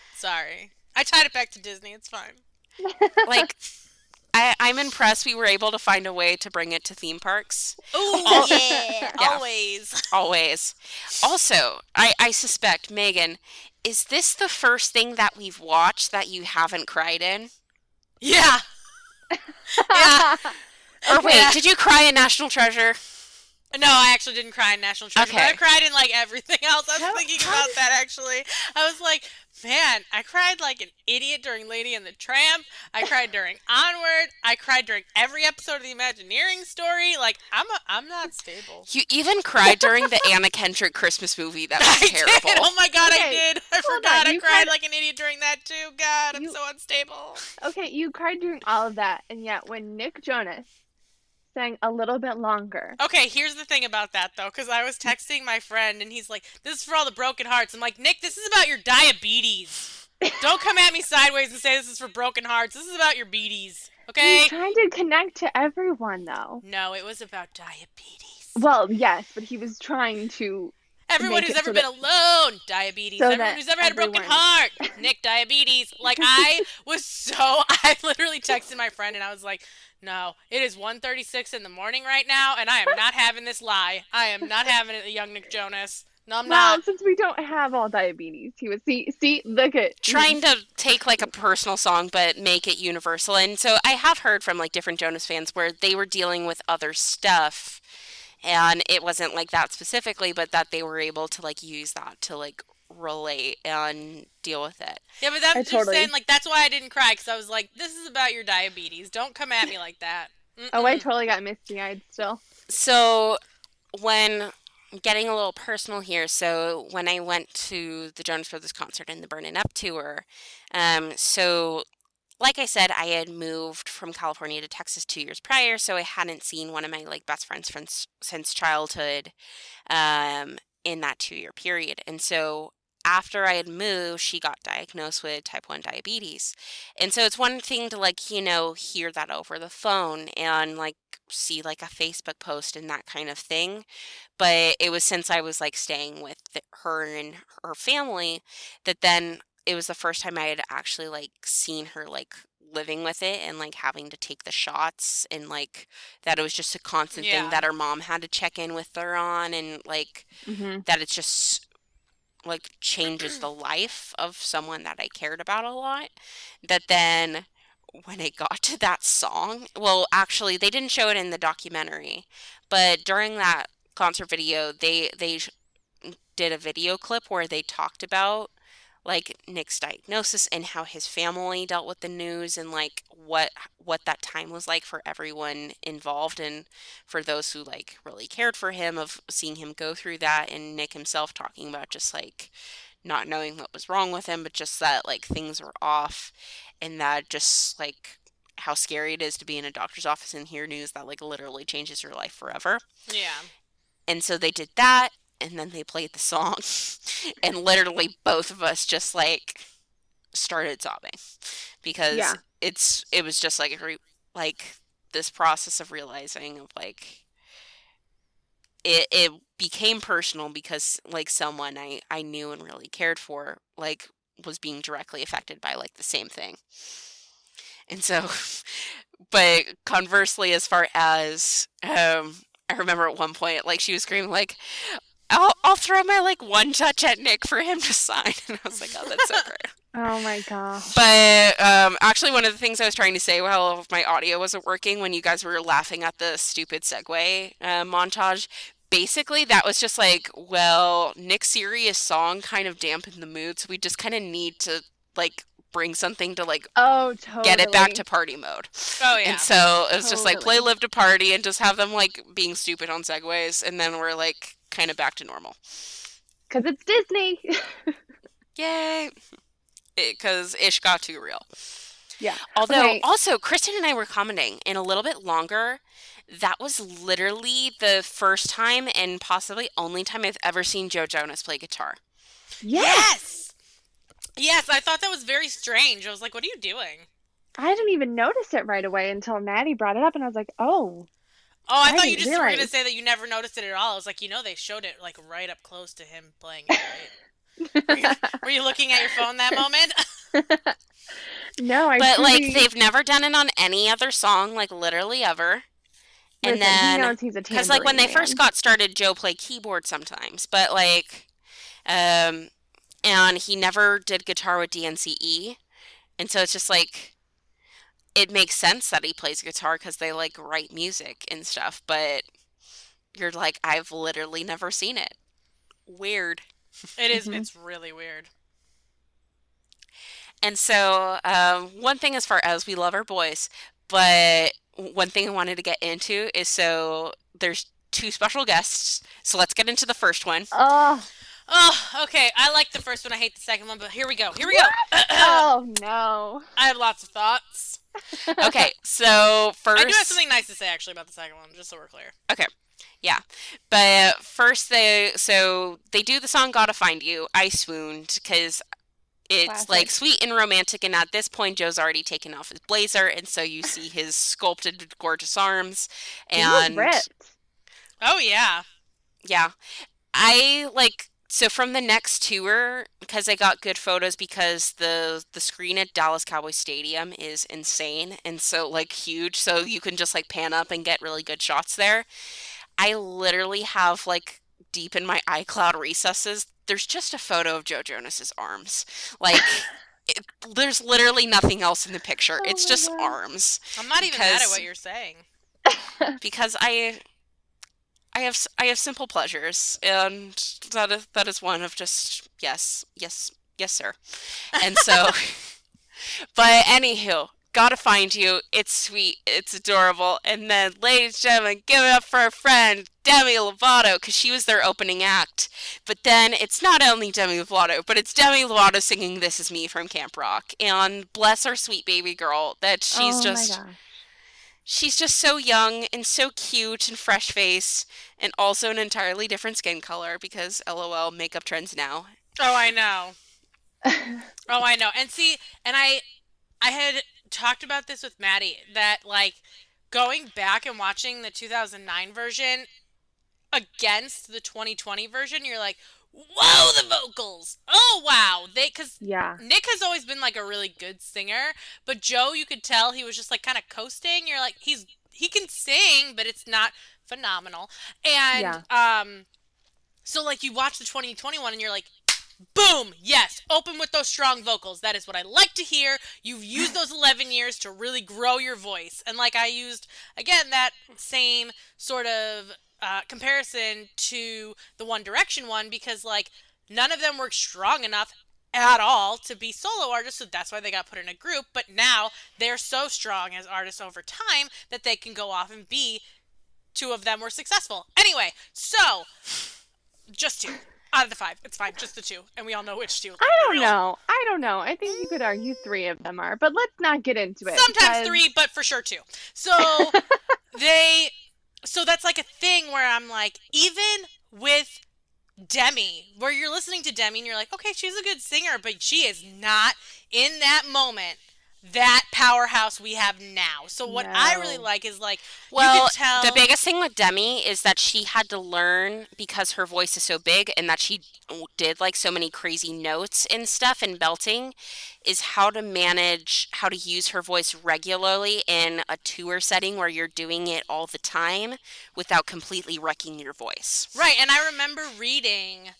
Sorry. I tied it back to Disney. It's fine. like I, i'm impressed we were able to find a way to bring it to theme parks Oh, yeah. Yeah. Always. always also i i suspect megan is this the first thing that we've watched that you haven't cried in Yeah. Yeah. Or wait, Yeah. did you cry in National Treasure? No, I actually didn't cry in National Treasure, but Okay. I cried in like everything else. I was thinking about that actually. I was like, man, I cried like an idiot during Lady and the Tramp. I cried during Onward. I cried during every episode of the Imagineering story. Like, I'm a, I'm not stable. You even cried during the Anna Kendrick Christmas movie. That I was terrible. did. Oh my god, I did. I hold forgot. on, I you cried cried- like an idiot during that too. God, I'm You- so unstable. okay, you cried during all of that, and yet when Nick Jonas sang a little bit longer, Okay, here's the thing about that though, because I was texting my friend and he's like, "This is for all the broken hearts." I'm like, "Nick, this is about your diabetes. Don't come at me sideways and say this is for broken hearts. This is about your beaties, okay?" he's trying to connect to everyone, though. No, it was about diabetes. Well, yes, but he was trying to. Everyone who's ever so been that- alone, diabetes. so Everyone who's ever had a broken heart, Nick, diabetes. Like I was so, I literally texted my friend and I was like, "No, it is 1:36 in the morning right now, and I am not having this lie. I am not having it, young Nick Jonas. No, I'm Well, not." since we don't have all diabetes, he was see see look at Trying to take like a personal song but make it universal. And so I have heard from like different Jonas fans where they were dealing with other stuff and it wasn't like that specifically, but that they were able to like use that to like relate and deal with it. Yeah, but that's I just totally- saying, like, that's why I didn't cry because I was like, this is about your diabetes. Don't come at me like that. Oh, I totally got misty eyed still. So, when getting a little personal here, so when I went to the Jonas Brothers concert and the Burnin' Up tour, um, so like I said, I had moved from California to Texas two years prior, so I hadn't seen one of my like best friends since since childhood, um, in that two year period, and so. After I had moved, she got diagnosed with type 1 diabetes. And so it's one thing to, like, you know, hear that over the phone and, like, see like a Facebook post and that kind of thing. But it was since I was like staying with th- her and her family that then it was the first time I had actually like seen her like living with it and like having to take the shots and like that it was just a constant Yeah. thing that her mom had to check in with her on and like Mm-hmm. that it's just like changes the life of someone that I cared about a lot. That then when it got to that song, well, actually, they didn't show it in the documentary, but during that concert video, they they did a video clip where they talked about like Nick's diagnosis and how his family dealt with the news and like what what that time was like for everyone involved and for those who like really cared for him of seeing him go through that and Nick himself talking about just like not knowing what was wrong with him but just that like things were off and that just like how scary it is to be in a doctor's office and hear news that like literally changes your life forever. Yeah. And so they did that, and then they played the song, and literally both of us just like started sobbing because Yeah. it's it was just like re- like this process of realizing of like it it became personal because like someone I I knew and really cared for like was being directly affected by like the same thing. And so but conversely as far as um I remember at one point like she was screaming like I'll, I'll throw my like OneTouch at Nick for him to sign and I was like oh that's so great Oh my gosh. but um, actually, one of the things I was trying to say while my audio wasn't working when you guys were laughing at the stupid segue uh, montage, basically that was just like, well, Nick's serious song kind of dampened the mood, so we just kind of need to like bring something to like Oh, totally. get it back to party mode. Oh yeah. And so it was just like play live to party and just have them like being stupid on Segways, and then we're like kind of back to normal. Because it's Disney. Yay! Because ish got too real. yeah. Although, Okay. also, Kristen and I were commenting in a little bit longer. That was literally the first time and possibly only time I've ever seen Joe Jonas play guitar. Yeah. yes. Yes, I thought that was very strange. I was like, what are you doing? I didn't even notice it right away until Maddie brought it up, and I was like, oh. Oh, I, I thought you didn't just were gonna say that you never noticed it at all. I was like, you know, they showed it like right up close to him playing it. Right? Were you, were you looking at your phone that moment? no, I But, like, they've never done it on any other song, like, literally ever. And listen, he then, knows he's a because, like, when they tambourine first got started, Joe played keyboard sometimes, but, like, um, and he never did guitar with DNCE. And so it's just like, it makes sense that he plays guitar because they, like, write music and stuff, but you're like, I've literally never seen it. Weird. It is- Mhm. It's really weird. And so, um, one thing as far as we love our boys, but one thing I wanted to get into is so there's two special guests. So let's get into the first one. Oh, Oh, okay. I like the first one. I hate the second one, but here we go. Here we go. oh no. I have lots of thoughts. Okay, so first, I do have something nice to say actually about the second one, just so we're clear. Okay. Yeah. But first they so they do the song "Gotta Find You." I swooned because it's Classic. like sweet and romantic, and at this point, Joe's already taken off his blazer, and so you see his sculpted, gorgeous arms, He was and ripped. Oh yeah. Yeah. I like so from the next tour because I got good photos because the the screen at Dallas Cowboy Stadium is insane and so like huge so you can just like pan up and get really good shots there. I literally have like deep in my iCloud recesses there's just a photo of Joe Jonas's arms. Like it, there's literally nothing else in the picture. Oh it's just God. arms I'm not even mad at what you're saying. because I I have I have simple pleasures, and that is that is one of just yes, yes, yes, sir. And so, but anywho, gotta find you. It's sweet, it's adorable, and then, ladies and gentlemen, give it up for our friend Demi Lovato because she was their opening act. But then it's not only Demi Lovato, but it's Demi Lovato singing "This Is Me" from Camp Rock, and bless our sweet baby girl that she's oh just my gosh. She's just so young and so cute and fresh face, and also an entirely different skin color because LOL makeup trends now. Oh, I know. Oh, I know. And see, and I I had talked about this with Maddie that like going back and watching the 2009 version against the 2020 version, you're like, "Whoa, the vocals. Oh, wow." They cuz yeah. Nick has always been like a really good singer, but Joe, you could tell he was just like kind of coasting. You're like, he's he can sing, but it's not phenomenal. And um so like you watch the 2021 and you're like, boom, yes, open with those strong vocals. That is what I like to hear. You've used those 11 years to really grow your voice. And like I used again that same sort of uh, comparison to the One Direction one because like none of them were strong enough at all to be solo artists, so that's why they got put in a group. But now they're so strong as artists over time that they can go off and be two of them were successful. Anyway, so just two out of the five. It's fine, just the two, and we all know which two. I don't know. I don't know. I think you could argue three of them are, but let's not get into it. Sometimes because- three, but for sure two. So they, so that's like a thing where I'm like, even with Demi, where you're listening to Demi and you're like, okay, she's a good singer, but she is not in that moment that powerhouse we have now. So what I really like is like you Well, can tell the biggest thing with Demi is that she had to learn because her voice is so big and that she did like so many crazy notes and stuff and belting is how to manage how to use her voice regularly in a tour setting where you're doing it all the time without completely wrecking your voice. Right, and I remember reading,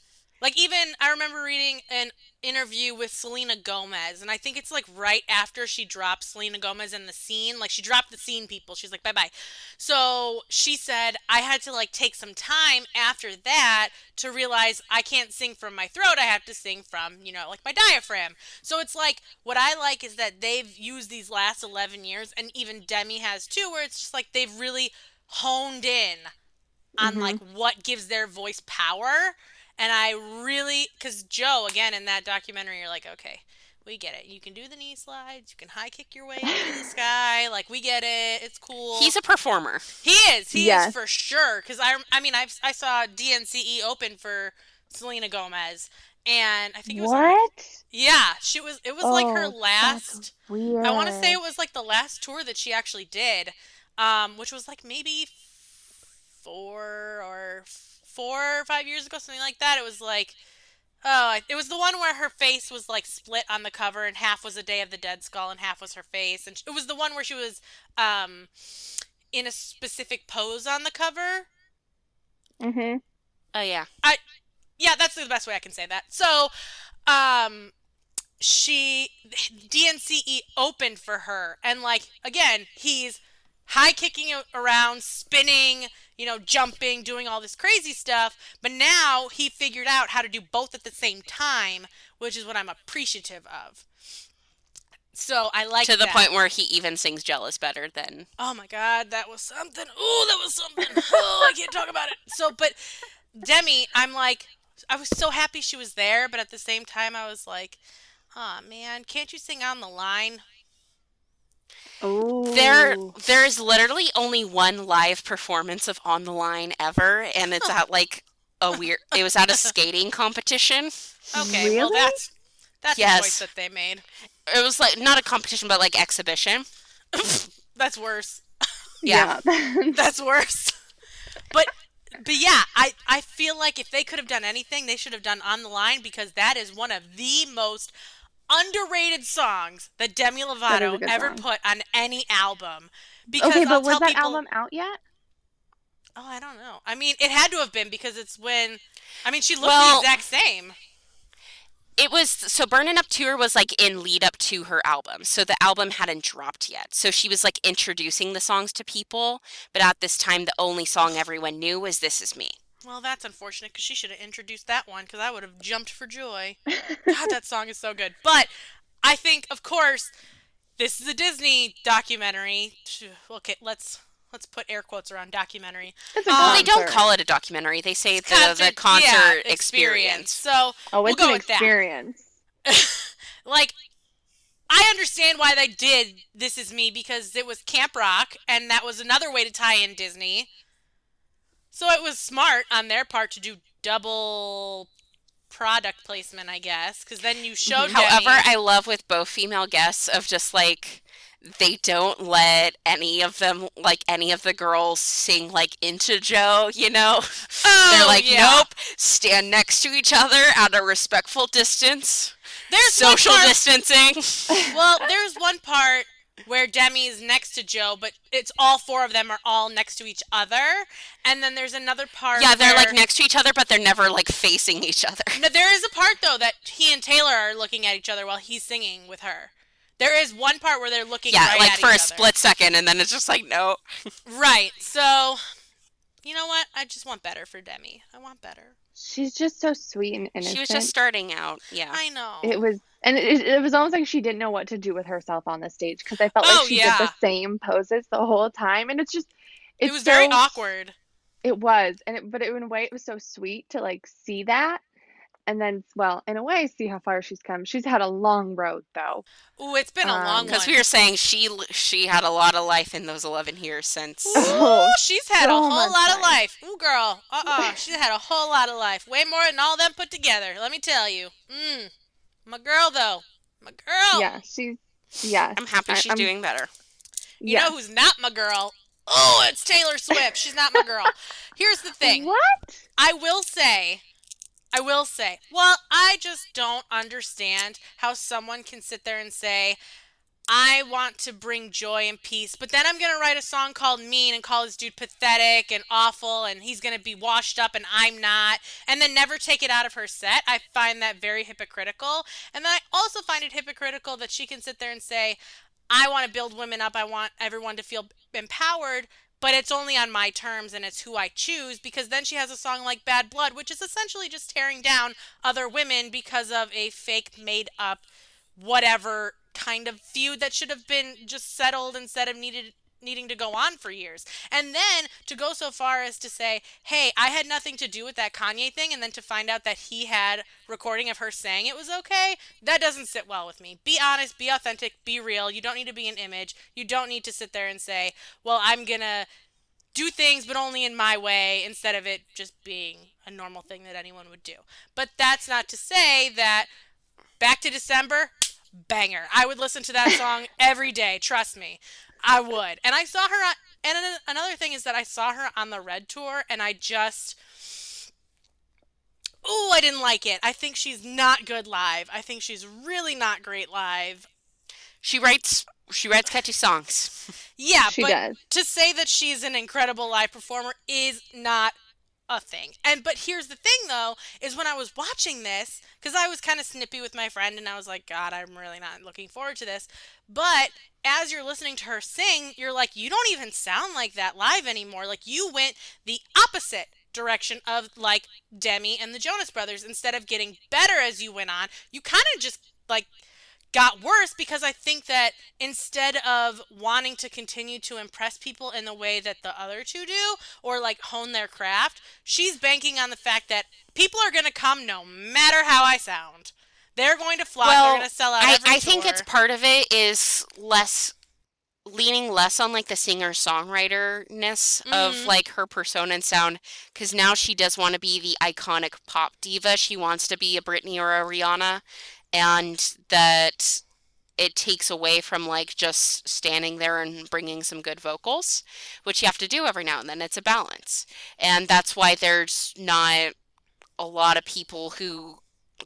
like even I remember reading an interview with Selena Gomez, and I think it's like right after she dropped Selena Gomez in the scene, like she dropped the scene people. She's like bye bye. So she said I had to like take some time after that to realize I can't sing from my throat. I have to sing from you know like my diaphragm. So it's like what I like is that they've used these last eleven years, and even Demi has too, where it's just like they've really honed in on Mhm. like what gives their voice power and i really because joe again in that documentary you're like okay we get it you can do the knee slides you can high kick your way into the sky like we get it it's cool He's a performer. he is he is for sure because i i mean I've, i saw dnce open for selena gomez and i think it was on- What? yeah she was it was like her Oh, that's last Weird. I want to say it was like the last tour that she actually did, um, which was like maybe four or four or five years ago, something like that. It was like, oh, it was the one where her face was like split on the cover, and half was a Day of the Dead skull, and half was her face, and it was the one where she was um, in a specific pose on the cover. Mm-hmm. Oh yeah. I, yeah, that's the best way I can say that. So, um, she DNCE opened for her, and like again, he's high kicking around, spinning, you know, jumping, doing all this crazy stuff. But now he figured out how to do both at the same time, which is what I'm appreciative of. So I like to the that. point where he even sings jealous better than Oh my god, that was something. Oh, that was something. Oh, I can't talk about it. So, but Demi, I'm like, I was so happy she was there, but at the same time, I was like, oh man, can't you sing on the line? Oh. There, there is literally only one live performance of On the Line ever, and it's at like a weird. It was at a skating competition. Okay, well Really? that's that's a Yes. choice that they made. It was like not a competition, but like exhibition. That's worse. Yeah. That's worse. But but yeah, I I feel like if they could have done anything, they should have done on the line because that is one of the most underrated songs that Demi That is a Lovato good ever song. put on any album. Because okay, I'll but was tell that people, album out yet? Oh, I don't know. I mean, it had to have been because it's when. I mean, she looked Well- the exact same. It was so Burnin' Up Tour was like in lead up to her album. So the album hadn't dropped yet. So she was like introducing the songs to people, but at this time the only song everyone knew was This Is Me. Well, that's unfortunate because she should have introduced that one because I would have jumped for joy. God, that song is so good. But I think, of course, this is a Disney documentary. Okay, let's let's put air quotes around documentary. It's a Well, they don't call it a documentary. They say the, Concert- the concert yeah, experience. So Oh, we'll go an with that. experience. like I understand why they did This Is Me because it was Camp Rock and that was another way to tie in Disney. So it was smart on their part to do double product placement, I guess, because then you mm-hmm. showed. However, I love with both female guests of just like they don't let any of them like any of the girls sing like into Joe, you know? Oh, They're like, yeah. nope, stand next to each other at a respectful distance. There's social part, distancing. Well, there's one part where Demi is next to Joe, but it's all four of them are all next to each other, and then there's another part. yeah, they're like next to each other, but they're never like facing each other. No, there is a part though that he and Taylor are looking at each other while he's singing with her. There is one part where they're looking at the other. Yeah, right like at for a other. split second, and then it's just like, no. Right. So, you know what? I just want better for Demi. I want better. She's just so sweet and innocent. She was just starting out. Yeah. I know. It was, and it, it was almost like she didn't know what to do with herself on the stage because I felt Oh, like she yeah. did the same poses the whole time, and it's just, it's it was very awkward. It was, and it, but it, in a way, it was so sweet to like see that, and then, well, in a way, see how far she's come. She's had a long road though. Ooh, it's been a Um, long one. Because we were saying she she had a lot of life in those eleven years since. Ooh, Oh, she's had a whole much lot of life. life. Ooh, girl. Uh uh She's had a whole lot of life. Way more than all them put together. Let me tell you. Mmm. My girl, though. My girl. Yeah, she's, yeah. I'm happy she's I'm- doing better. You yeah. know who's not my girl? Oh, it's Taylor Swift. She's not my girl. Here's the thing. What? I will say, I will say, well, I just don't understand how someone can sit there and say, I want to bring joy and peace, but then I'm going to write a song called Mean and call this dude pathetic and awful and he's going to be washed up and I'm not, and then never take it out of her set. I find that very hypocritical. And then I also find it hypocritical that she can sit there and say, I want to build women up. I want everyone to feel empowered, but it's only on my terms and it's who I choose because then she has a song like Bad Blood, which is essentially just tearing down other women because of a fake, made up, whatever kind of feud that should have been just settled instead of needed needing to go on for years. And then to go so far as to say, "Hey, I had nothing to do with that Kanye thing," and then to find out that he had recording of her saying it was okay, that doesn't sit well with me. Be honest, be authentic, be real. You don't need to be an image. You don't need to sit there and say, "Well, I'm going to do things but only in my way," instead of it just being a normal thing that anyone would do. But that's not to say that Back to December, banger. I would listen to that song every day. Trust me, I would. And I saw her on. And another thing is that I saw her on the Red tour, and I just. Ooh, I didn't like it. I think she's not good live. I think she's really not great live. She writes she writes catchy songs. Yeah, She but does. to say that she's an incredible live performer is not a thing. And but here's the thing though, is when I was watching this, because I was kind of snippy with my friend and I was like, God, I'm really not looking forward to this. But as you're listening to her sing, you're like, you don't even sound like that live anymore. Like you went the opposite direction of like Demi and the Jonas Brothers. Instead of getting better as you went on, you kind of just like got worse because I think that instead of wanting to continue to impress people in the way that the other two do or like hone their craft, she's banking on the fact that people are going to come no matter how I sound. They're going to flock. they're going to sell out I, I think it's part of it is less leaning less on like the singer songwriter ness of Mhm. like her persona and sound because now she does want to be the iconic pop diva she wants to be a britney or a rihanna and that it takes away from like just standing there and bringing some good vocals which you have to do every now and then it's a balance and that's why there's not a lot of people who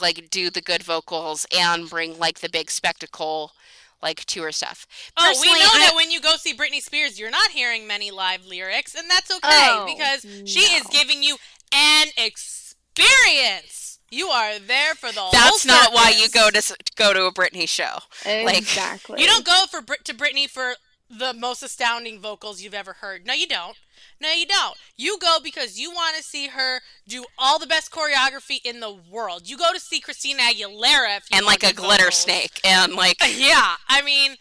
like do the good vocals and bring like the big spectacle like tour stuff. Oh, we know I- that when you go see Britney Spears, you're not hearing many live lyrics, and that's okay Oh, because she is giving you an experience. You are there for the whole That's not why you go to go to a Britney show. Like, Exactly. You don't go for Brit to Britney for the most astounding vocals you've ever heard. No, you don't. No, you don't. You go because you want to see her do all the best choreography in the world. You go to see Christina Aguilera if you and like a glitter vocals. snake and like Yeah, I mean,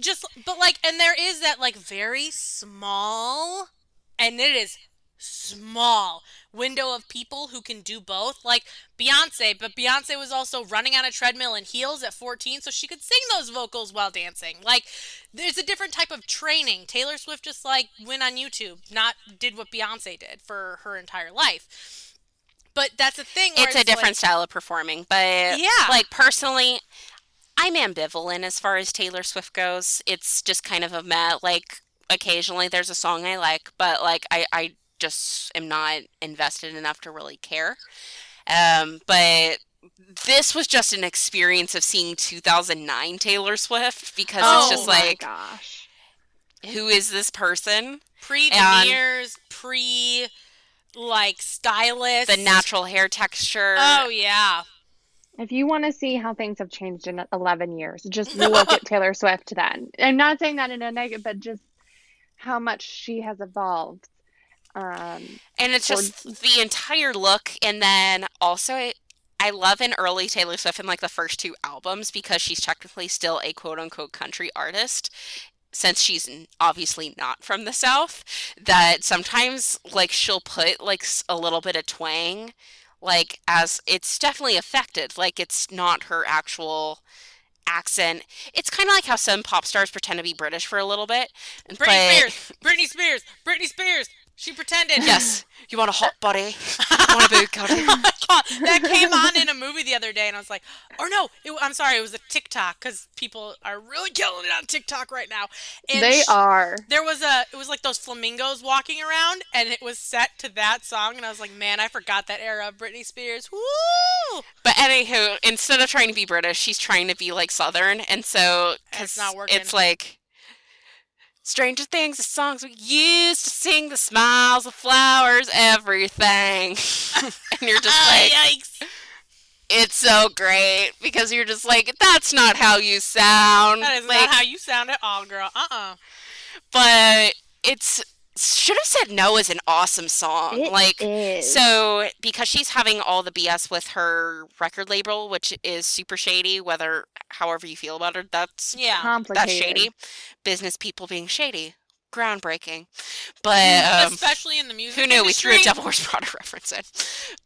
just but like, and there is that like very small, and it is small window of people who can do both. Like Beyonce, but Beyonce was also running on a treadmill in heels at 14, so she could sing those vocals while dancing. Like, there's a different type of training. Taylor Swift just like went on YouTube, not did what Beyonce did for her entire life. But that's a thing. Where it's a different like, style of performing. But Yeah. like personally, I'm ambivalent as far as Taylor Swift goes. It's just kind of a meh. Like occasionally there's a song I like, but like I I just am not invested enough to really care. Um, but this was just an experience of seeing 2009 Taylor Swift because Oh it's just my like gosh. who is this person? pre And- veneers, pre like stylist. The natural hair texture. Oh yeah. If you want to see how things have changed in 11 years, just look at Taylor Swift then. I'm not saying that in a negative, but just how much she has evolved. Um, And it's Or- just the entire look, and then also I, I love an early Taylor Swift in like the first two albums because she's technically still a quote unquote country artist. Since she's obviously not from the South, that sometimes like she'll put like a little bit of twang, like as it's definitely affected. Like it's not her actual accent. It's kind of like how some pop stars pretend to be British for a little bit. Britney but- Spears. Britney Spears. Britney Spears. She pretended. Yes, you want a hot body? You want a Bugatti? Oh that came on in a movie the other day, and I was like, or no, it, I'm sorry, it was a TikTok because people are really killing it on TikTok right now. And they sh- are. There was a, it was like those flamingos walking around, and it was set to that song, and I was like, man, I forgot that era of Britney Spears. Woo! But anywho, instead of trying to be British, she's trying to be like Southern, and so And it's 'cause not working. It's like Stranger Things, the songs we used to sing, the smiles, the flowers, everything, and you're just Ah, like, yikes! it's so great because you're just like, that's not how you sound. That is like, not how you sound at all, girl. Uh uh but it's should have said no is an awesome song. It like is. So, because she's having all the BS with her record label, which is super shady, whether however you feel about her, that's Yeah. complicated. that's shady. Business people being shady, groundbreaking. But um, Especially in the music industry. who knew we threw a Devil Wears Prada reference in?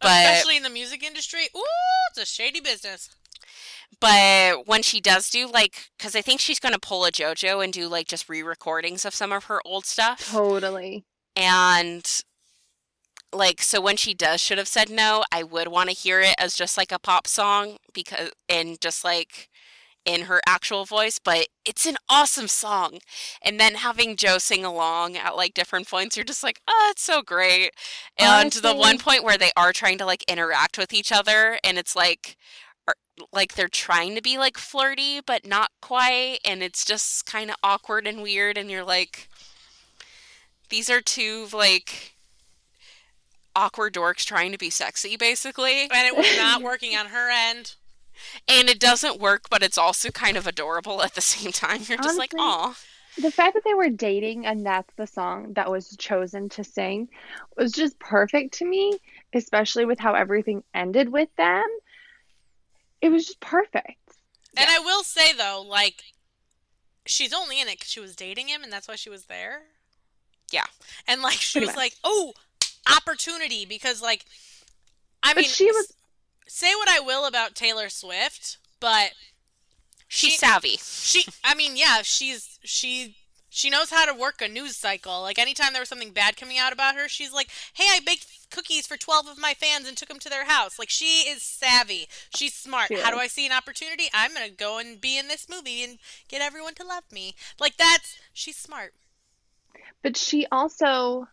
But Especially in the music industry. Ooh, it's a shady business. But when she does do like, because I think she's gonna pull a JoJo and do like just re-recordings of some of her old stuff. Totally. And like so when she does should have said no, I would want to hear it as just like a pop song because and just like in her actual voice, but it's an awesome song. And then having Joe sing along at like different points, you're just like, oh, it's so great. And the one point where they are trying to like interact with each other and it's like are- like they're trying to be like flirty but not quite and it's just kind of awkward and weird and you're like these are two like awkward dorks trying to be sexy basically And it was not working on her end. and it doesn't work but it's also kind of adorable at the same time you're just like Honestly, oh The fact that they were dating and that's the song that was chosen to sing was just perfect to me, especially with how everything ended with them. It was just perfect. And I will say though, like, she's only in it because she was dating him, and that's why she was there. Yeah. And like, she Pretty was much. like, "Oh, opportunity," because like, I But mean, she was- say what I will about Taylor Swift, but she's she- savvy she, I mean, yeah, she's she. She knows how to work a news cycle. Like anytime there was something bad coming out about her, she's like, "Hey, I baked cookies for 12 of my fans and took them to their house." Like she is savvy. She's smart. She How do. I see an opportunity? I'm going to go and be in this movie and get everyone to love me. Like that's she's smart. But she also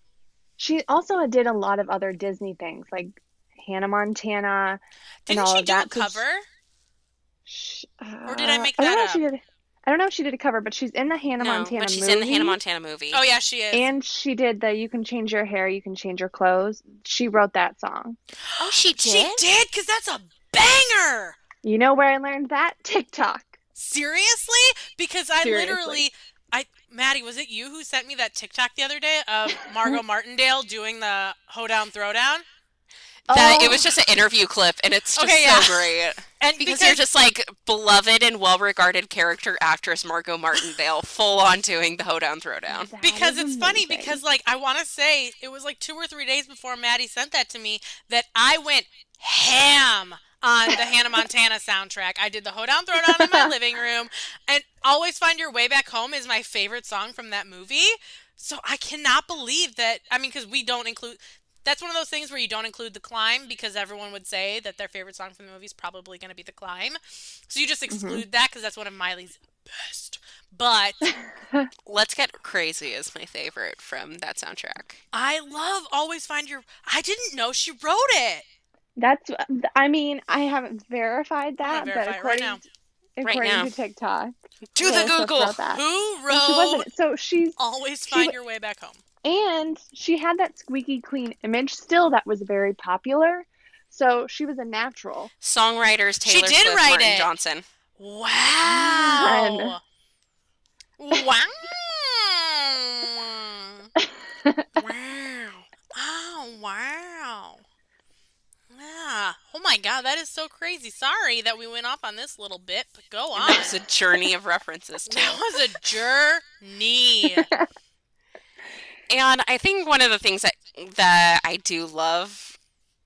she also did a lot of other Disney things like Hannah Montana Didn't and all she of do that. a cover? Sh- Or did I uh, make that she up? Did- I don't know if she did a cover, but she's in the Hannah No, Montana but she's movie. in the Hannah Montana movie. Oh yeah, she is. And she did the "You Can Change Your Hair, You Can Change Your Clothes." She wrote that song. Oh, she did. She did because that's a banger. You know where I learned that? TikTok. Seriously? Because I Seriously. literally, I Maddie, was it you who sent me that TikTok the other day of Margot Martindale doing the hoedown throwdown? That it Oh. was just an interview clip, and it's just Okay, yeah. so great And because, because, you're just like beloved and well-regarded character actress Margot Martindale, full on doing the hoedown throwdown. That because is it's funny because like I want to say it was like two or three days before Maddie sent that to me that I went ham on the Hannah Montana soundtrack. I did the hoedown throwdown in my living room, and "Always Find Your Way Back Home" is my favorite song from that movie. So I cannot believe that. I mean, because we don't include. That's one of those things where you don't include the climb because everyone would say that their favorite song from the movie is probably going to be the climb. So you just mm-hmm. exclude that because that's one of Miley's best. But Let's Get Crazy is my favorite from that soundtrack. I love Always Find Your. I didn't know she wrote it. That's. I mean, I haven't verified I'm that, gonna but verify it right according. Right now. to TikTok, To the Swift Google. wrote that. Who And she wrote wasn't. So she's Always Find wa- Your Way Back Home? And she had that squeaky clean image still that was very popular. So she was a natural. Songwriters She did Swift, write Martin it. Johnson. Wow. wow. wow. Oh, wow. Yeah. Oh my god, that is so crazy. Sorry that we went off on this little bit, but go on. That was a journey of references too. That was a journey. And I think one of the things that that I do love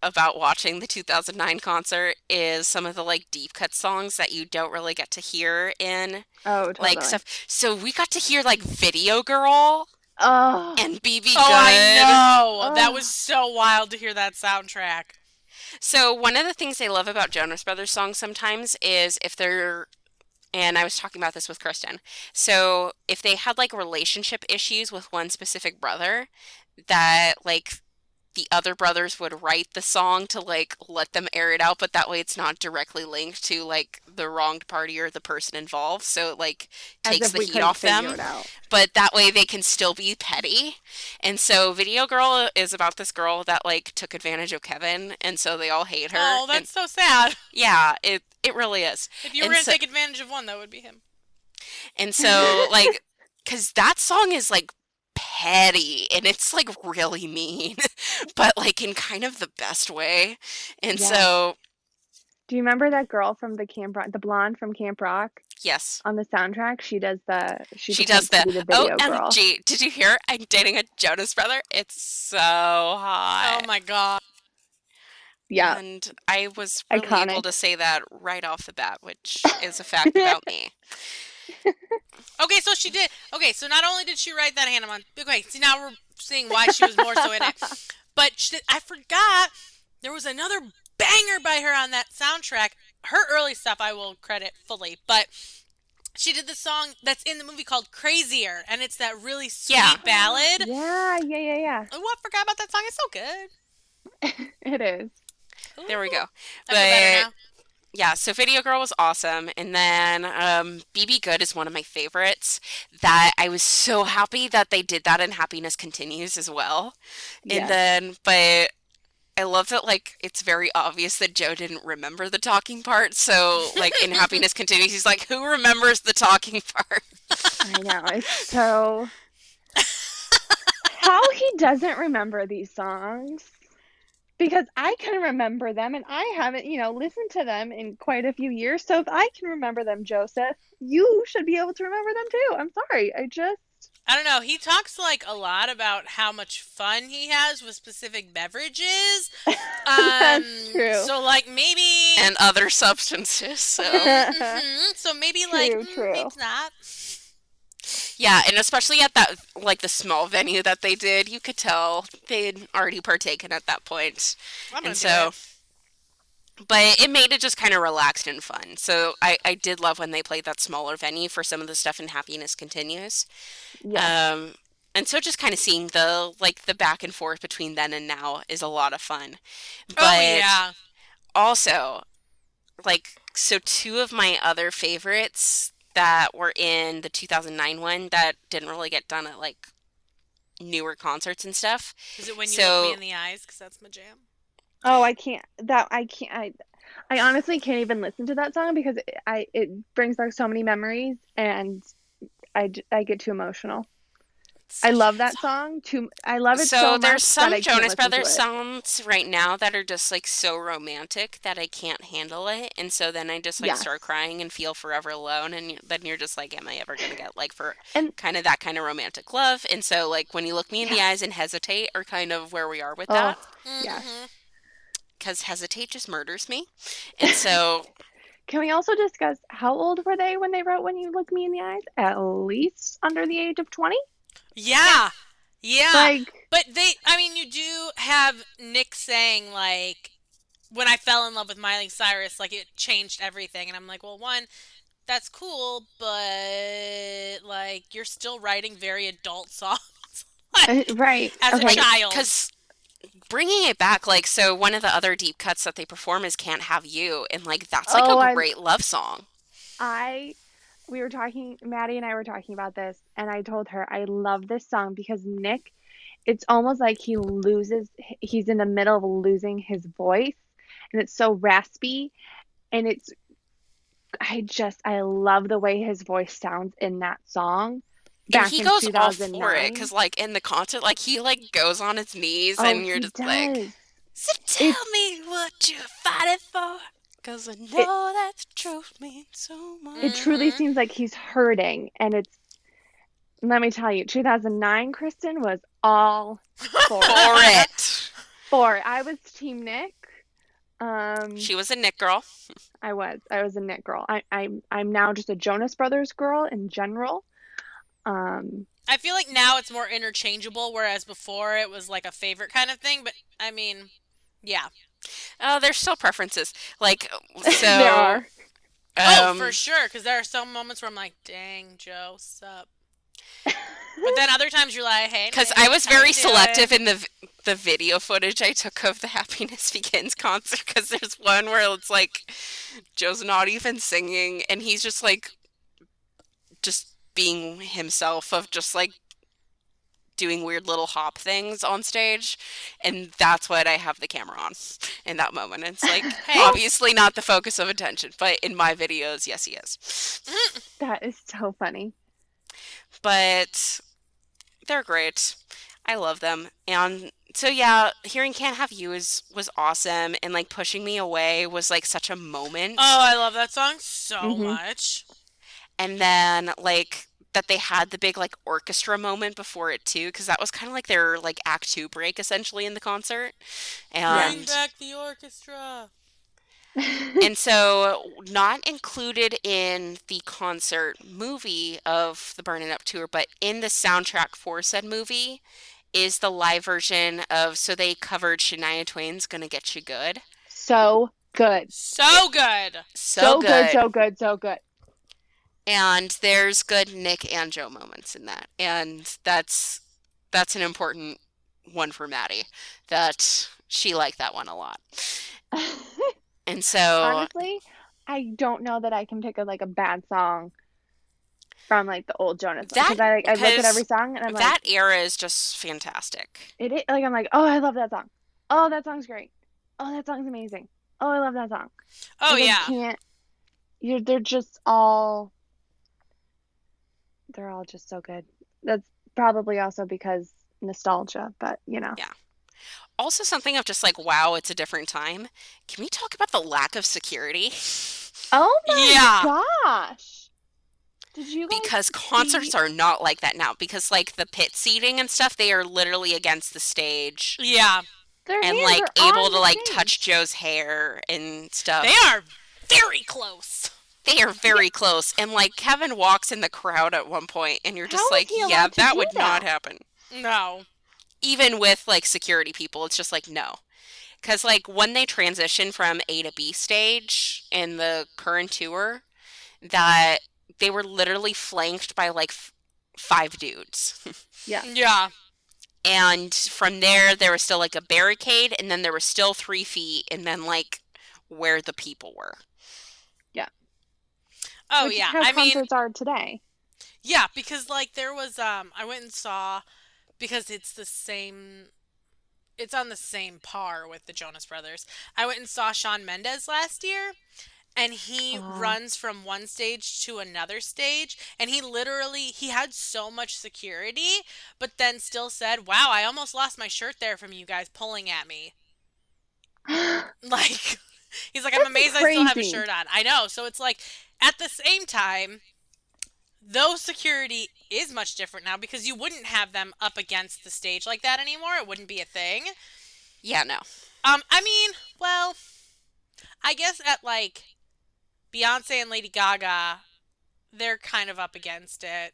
about watching the 2009 concert is some of the like deep cut songs that you don't really get to hear in Oh, totally. like stuff. So we got to hear like Video Girl Oh, and BB oh, Good. I know. That Oh. was so wild to hear that soundtrack. So one of the things I love about Jonas Brothers songs sometimes is if they're and I was talking about this with Kristen. So if they had like relationship issues with one specific brother, that like the other brothers would write the song to like let them air it out, but that way it's not directly linked to like the wronged party or the person involved. So it like takes the heat off them but that way they can still be petty. And so Video Girl is about this girl that like took advantage of Kevin and so they all hate her. Oh, And- that's so sad. yeah, it it really is. If you And were going to so- take advantage of one, that would be him. And so like cuz that song is like petty and it's like really mean, but like in kind of the best way. And Yeah. so Do you remember that girl from the Camp Rock, the blonde from Camp Rock yes. on the soundtrack? She does the she, She does the to be the oh, video girl. Did you hear? I'm dating a Jonas brother. It's so hot. Oh my god. Yeah, And I was really able to say that right off the bat, which is a fact about me. Okay, so she did. Okay, so not only did she write that Hannah Mon. Okay, see now we're seeing why she was more so in it. But she, I forgot there was another banger by her on that soundtrack. Her early stuff I will credit fully, but she did the song that's in the movie called Crazier, and it's that really sweet Yeah. ballad. yeah, yeah, yeah, yeah. Oh, I forgot about that song. It's so good. It is. There we go. I feel better But yeah, so Video Girl was awesome. And then um, BB Good is one of my favorites that I was so happy that they did that in Happiness Continues as well. And Yes. then, but I love that, like, it's very obvious that Joe didn't remember the talking part. So, like, in Happiness Continues, he's like, who remembers the talking part? I know. It's so. How he doesn't remember these songs? Because I can remember them and I haven't, you know, listened to them in quite a few years. So if I can remember them, Joseph, you should be able to remember them too. I'm sorry. I just. I don't know. He talks like a lot about how much fun he has with specific beverages. Um, That's true. So like maybe And other substances. So. Mhm, so maybe like True, mm, true. maybe not. Yeah, and especially at that like the small venue that they did, you could tell they'd already partaken at that point. I'm And so it. but it made it just kind of relaxed and fun. So I, I did love when they played that smaller venue for some of the stuff in Happiness Continues. Yeah. Um and so just kind of seeing the like the back and forth between then and now is a lot of fun. But oh yeah. also like so two of my other favorites that were in the 2009 one that didn't really get done at like newer concerts and stuff. Is it when you So- look me in the eyes? Because that's my jam. Oh, I can't. That I can't. I, I honestly can't even listen to that song because it, I it brings back so many memories, and I I get too emotional. I love that song. Too. I love it so, So there's some that Jonas Brothers songs right now that are just like so romantic that I can't handle it, and so then I just like Yes. start crying and feel forever alone, and then you're just like, am I ever gonna get like for And- kind of that kind of romantic love? And so like when you look me in the eyes and hesitate are kind of where we are with that. Oh, yes. Mhm. because hesitate just murders me. And so, Can we also discuss how old were they when they wrote "When You Look Me in the Eyes"? At least under the age of twenty. Yeah. Yeah. Like, But they, I mean, you do have Nick saying, like, when I fell in love with Miley Cyrus, like, it changed everything. And I'm like, well, one, that's cool, but, like, you're still writing very adult songs. uh, right? As a child. because bringing it back, like, so one of the other deep cuts that they perform is "Can't Have You," and like that's like Oh, a I- great love song. I we were talking Maddie and I were talking about this and I told her I love this song because Nick it's almost like he loses he's in the middle of losing his voice and it's so raspy and it's I just I love the way his voice sounds in that song. And he in goes all for it because, like, in the concert, like he like goes on his knees, Oh, and you're just like, "So tell me what you're fighting for." Cause I know that the truth means so much. It truly seems like he's hurting and it's let me tell you 2009 Kristen was all for For it. it. For. I was team Nick. Um She was a Nick girl. I was. I was a Nick girl. I, I'm I'm now just a Jonas Brothers girl in general. Um, I feel like now it's more interchangeable, whereas before it was like a favorite kind of thing. But, I mean, yeah. Oh, there's still preferences. Like, so. there are. oh, um, for sure. Because there are some moments where I'm like, dang, Joe, sup. But then other times you're like, hey, Because I was very selective in the the video footage I took of the Happiness Begins concert. Because there's one where it's like Joe's not even singing, and he's just like just being himself of just like doing weird little hop things on stage, and that's what I have the camera on in that moment. It's like Hey. obviously not the focus of attention, but in my videos, yes, he is. That is so funny. but they're great. I love them. And so yeah, hearing Can't Have You is was awesome and like pushing me away was like such a moment. Oh, I love that song so Mhm. much. And then like that they had the big like orchestra moment before it too cuz that was kind of like their like act 2 break essentially in the concert. Bring And back the orchestra. and so not included in the concert movie of the Burnin' Up tour, but in the soundtrack for said movie is the live version of so they covered Shania Twain's Gonna Getcha Good. so good. So good. So, So, good. good. So good. So good. And there's good Nick and Joe moments in that. And that's that's an important one for Maddie. That she liked that one a lot. And so Honestly, I don't know that I can pick a like a bad song from like the old Jonas because That- I like I look at every song and I'm like that era is just fantastic. it is, like I'm like oh I love that song. Oh that song's great. Oh that song's amazing. Oh I love that song. Oh Like, yeah. can't. You're they're just all. They're all just so good. That's probably also because nostalgia, but you know. Yeah. Also, something of just like, wow, it's a different time. Can we talk about the lack of security? Oh my Yeah. gosh! Did you guys Because concerts see- are not like that now. Because, like, the pit seating and stuff, they are literally against the stage Yeah. Their and, hands like, are able to, like, stage. touch Joe's hair and stuff. They are very close. They are very close. And, like, Kevin walks in the crowd at one point, and you're just How is like, yeah, allowed to that would not happen. No. even with like security people, it's just like no. Cuz like when they transition from A to B stage in the current tour that they were literally flanked by like f- five dudes. Yeah. Yeah. and from there there was still like a barricade and then there was still 3 feet and then like where the people were. Oh which yeah, I mean, concerts are today. yeah, because like there was um, I went and saw because it's the same. It's on the same par with the Jonas Brothers. I went and saw Shawn Mendes last year, and he Aw. runs from one stage to another stage, and he literally he had so much security, but then still said, "Wow, I almost lost my shirt there from you guys pulling at me." Like, he's like, I'm That's amazed I still have a shirt on. I know. So it's like, at the same time, though security is much different now because you wouldn't have them up against the stage like that anymore. It wouldn't be a thing. Yeah, no. Um, I mean, well, I guess at like Beyonce and Lady Gaga, they're kind of up against it.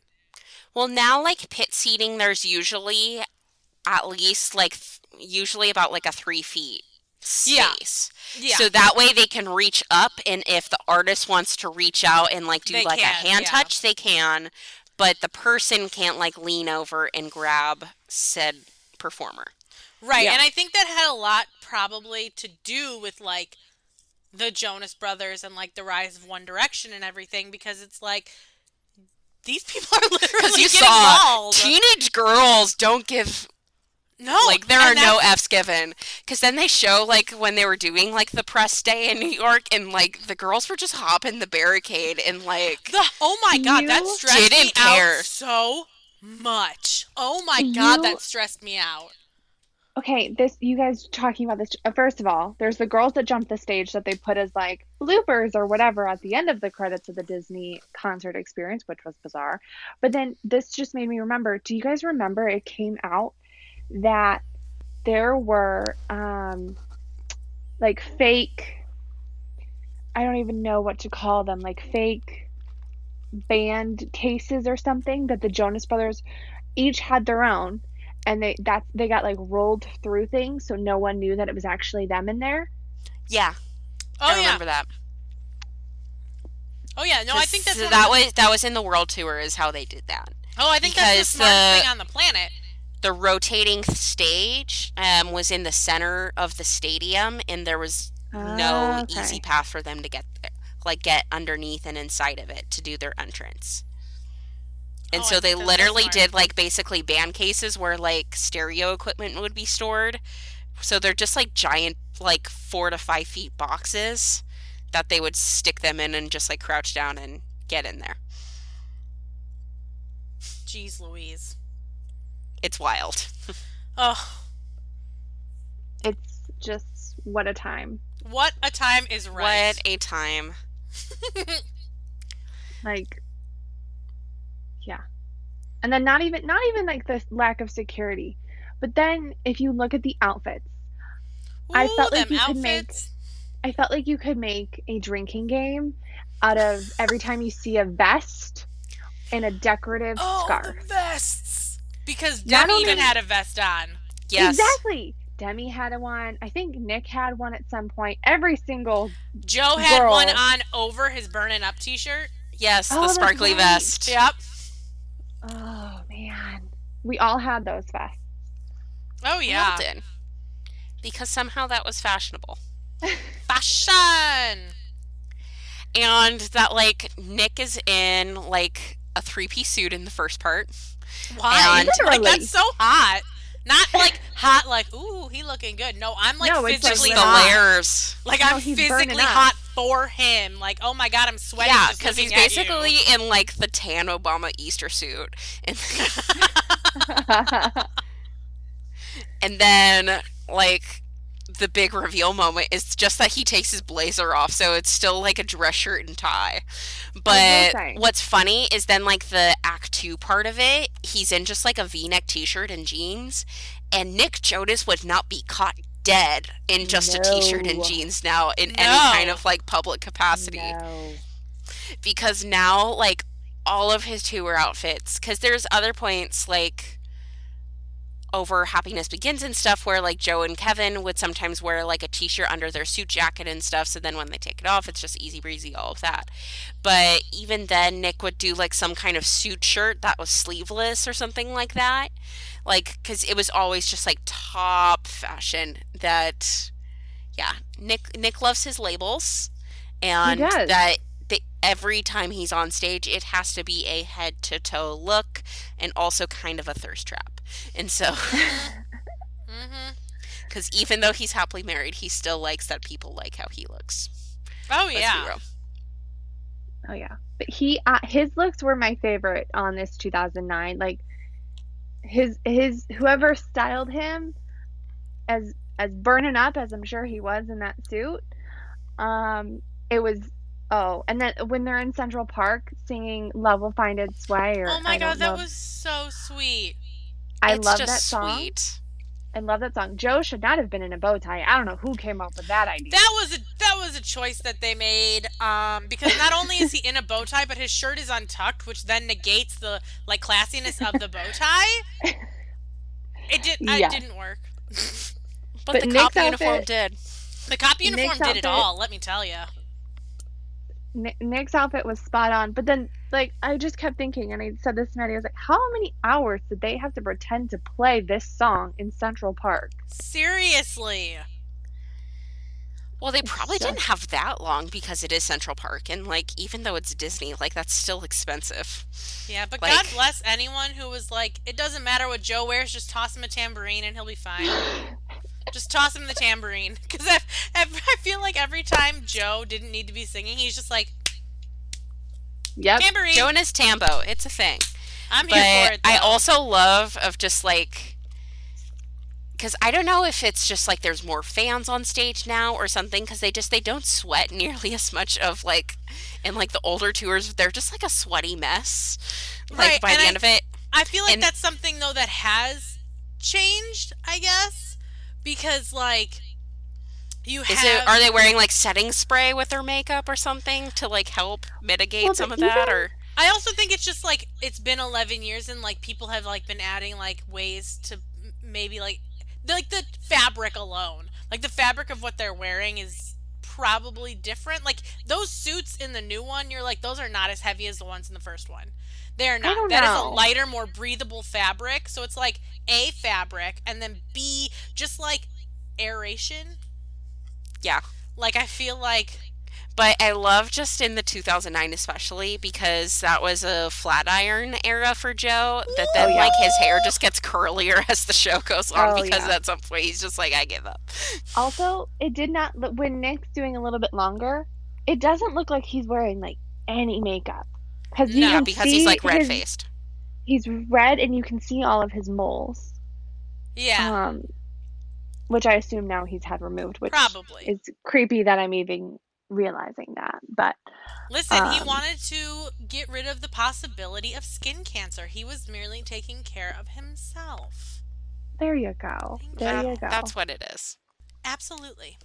Well, now like pit seating, there's usually at least like th- usually about like a three feet. Space. Yeah. So that way they can reach up, and if the artist wants to reach out and like do They like can, a hand yeah. touch, they can. But the person can't like lean over and grab said performer. Right, Yeah. and I think that had a lot probably to do with like the Jonas Brothers and like the rise of One Direction and everything because it's like these people are literally you getting saw mauled. teenage girls don't give no, like there are no f's given because then they show like when they were doing like the press day in new york and like the girls were just hopping the barricade and like The, oh my god, that stressed me didn't care. out so much. Oh my god, that stressed me out. Okay, this you guys talking about this. uh, First of all, there's the girls that jump the stage that they put as like bloopers or whatever at the end of the credits of the Disney concert experience, which was bizarre. But then this just made me remember. Do you guys remember it came out that there were um like fake I don't even know what to call them, like fake band cases or something that the Jonas Brothers each had their own and they that they got like rolled through things so no one knew that it was actually them in there. yeah Oh i yeah. remember that Oh yeah. No, I think that's So that was that was in the world tour is how they did that Oh, I think that's the smartest the- thing on the planet. The rotating stage um, was in the center of the stadium and there was no Ah, okay. easy path for them to get there like get underneath and inside of it to do their entrance and Oh, so they think that's so literally did like basically band cases where like stereo equipment would be stored so they're just like giant like four to five feet boxes that they would stick them in and just like crouch down and get in there Jeez Louise. It's wild Oh, It's just what a time. what a time is right. what a time Like yeah. And then not even not even like the lack of security. But then if you look at the outfits, I felt like them you could make- I felt like you could make a drinking game out of every time you see a vest and a decorative Oh, scarf. the vests. Because Not Demi even had a vest on. yes Exactly. Demi had a one. I think Nick had one at some point. Every single Joe had Girl. one on over his burning up t-shirt. yes Oh, the sparkly right. vest Yep. Oh man. We all had those vests. Oh yeah. We all yeah. did. Because somehow that was fashionable. Fashion. And that like Nick is in like a three piece suit in the first part. Why? And- like that's so hot. Not like hot like ooh, he looking good. No, I'm like No, it's like physically the hot. layers. Like No, I'm physically hot for him. Like, oh my god, I'm sweating. yeah, because he's basically in like the tan Obama Easter suit. And, and then like the big reveal moment is just that he takes his blazer off, so it's still like a dress shirt and tie. But what's funny is then like the act two part of it, he's in just like a V-neck T-shirt and jeans, and Nick Jonas would not be caught dead in just a T-shirt and jeans now in No. any kind of like public capacity no. because now like all of his tour outfits because there's other points like over happiness begins and stuff where like joe and kevin would sometimes wear like a t-shirt under their suit jacket and stuff so then when they take it off it's just easy breezy all of that. But even then nick would do like some kind of suit shirt that was sleeveless or something like that. Like because it was always just like top fashion that yeah nick nick loves his labels and that every time he's on stage, it has to be a head to toe look and also kind of a thirst trap. And so, because even though he's happily married, he still likes that people like how he looks. Oh Let's be yeah. real. Oh yeah, but he uh, his looks were my favorite on this 2009. Like his his whoever styled him as as burning up as I'm sure he was in that suit. Um, it was oh, and then when they're in Central Park singing "Love Will Find Its Way" or Oh my god, that know. was so sweet. I it's love just that song. sweet. I love that song. Joe should not have been in a bow tie. I don't know who came up with that idea. That was a that was a choice that they made um, because not only is he in a bow tie, but his shirt is untucked, which then negates the like classiness of the bow tie. It did. Yeah. It didn't work. But, But the Nick's cop uniform did. The cop uniform Nick's did it outfit- all. Let me tell you. Ni- Nick's outfit was spot on, but then like I just kept thinking, and I said this to Maddie, I was like, how many hours did they have to pretend to play this song in Central Park? Seriously. Well, they probably just- didn't have that long because it is Central Park, and like even though it's Disney, like that's still expensive. Yeah, but Like- God bless anyone who was like, it doesn't matter what Joe wears, just toss him a tambourine and he'll be fine. just toss him the tambourine. Because I, I feel like every time Joe didn't need to be singing, he's just like, Yep. tambourine. Joe and his tambo, it's a thing. I'm But here for it. I also love of just like because I don't know if it's just like there's more fans on stage now or something because they just they don't sweat nearly as much of like in like the older tours they're just like a sweaty mess like Right, by and the I- end of it I feel like and- that's something though that has changed, I guess, because like you is have it are they wearing like setting spray with their makeup or something to like help mitigate Well, some of that or I also think it's just like it's been 11 years and like people have like been adding like ways to maybe like like the fabric alone. Like the fabric of what they're wearing is probably different. Like those suits in the new one, you're like those are not as heavy as the ones in the first one. They're not. don't That is a lighter, more breathable fabric. So it's like A fabric and then B just like aeration. yeah Like I feel like But I love just in the 2009 especially because that was a flat iron era for Joe. That then Oh, yeah. like his hair just gets curlier as the show goes on Oh, because yeah. at some point he's just like I give up. Also, it did not look when Nick's doing a little bit longer. It doesn't look like he's wearing like any makeup because you No, Yeah, can because see he's like red faced. He's red, and you can see all of his moles. yeah, Um, which I assume now he's had removed, which probably. is creepy that I'm even realizing that. But Listen, he Um, wanted to get rid of the possibility of skin cancer. He was merely taking care of himself. there you go. There That- you go. That's what it is. Absolutely.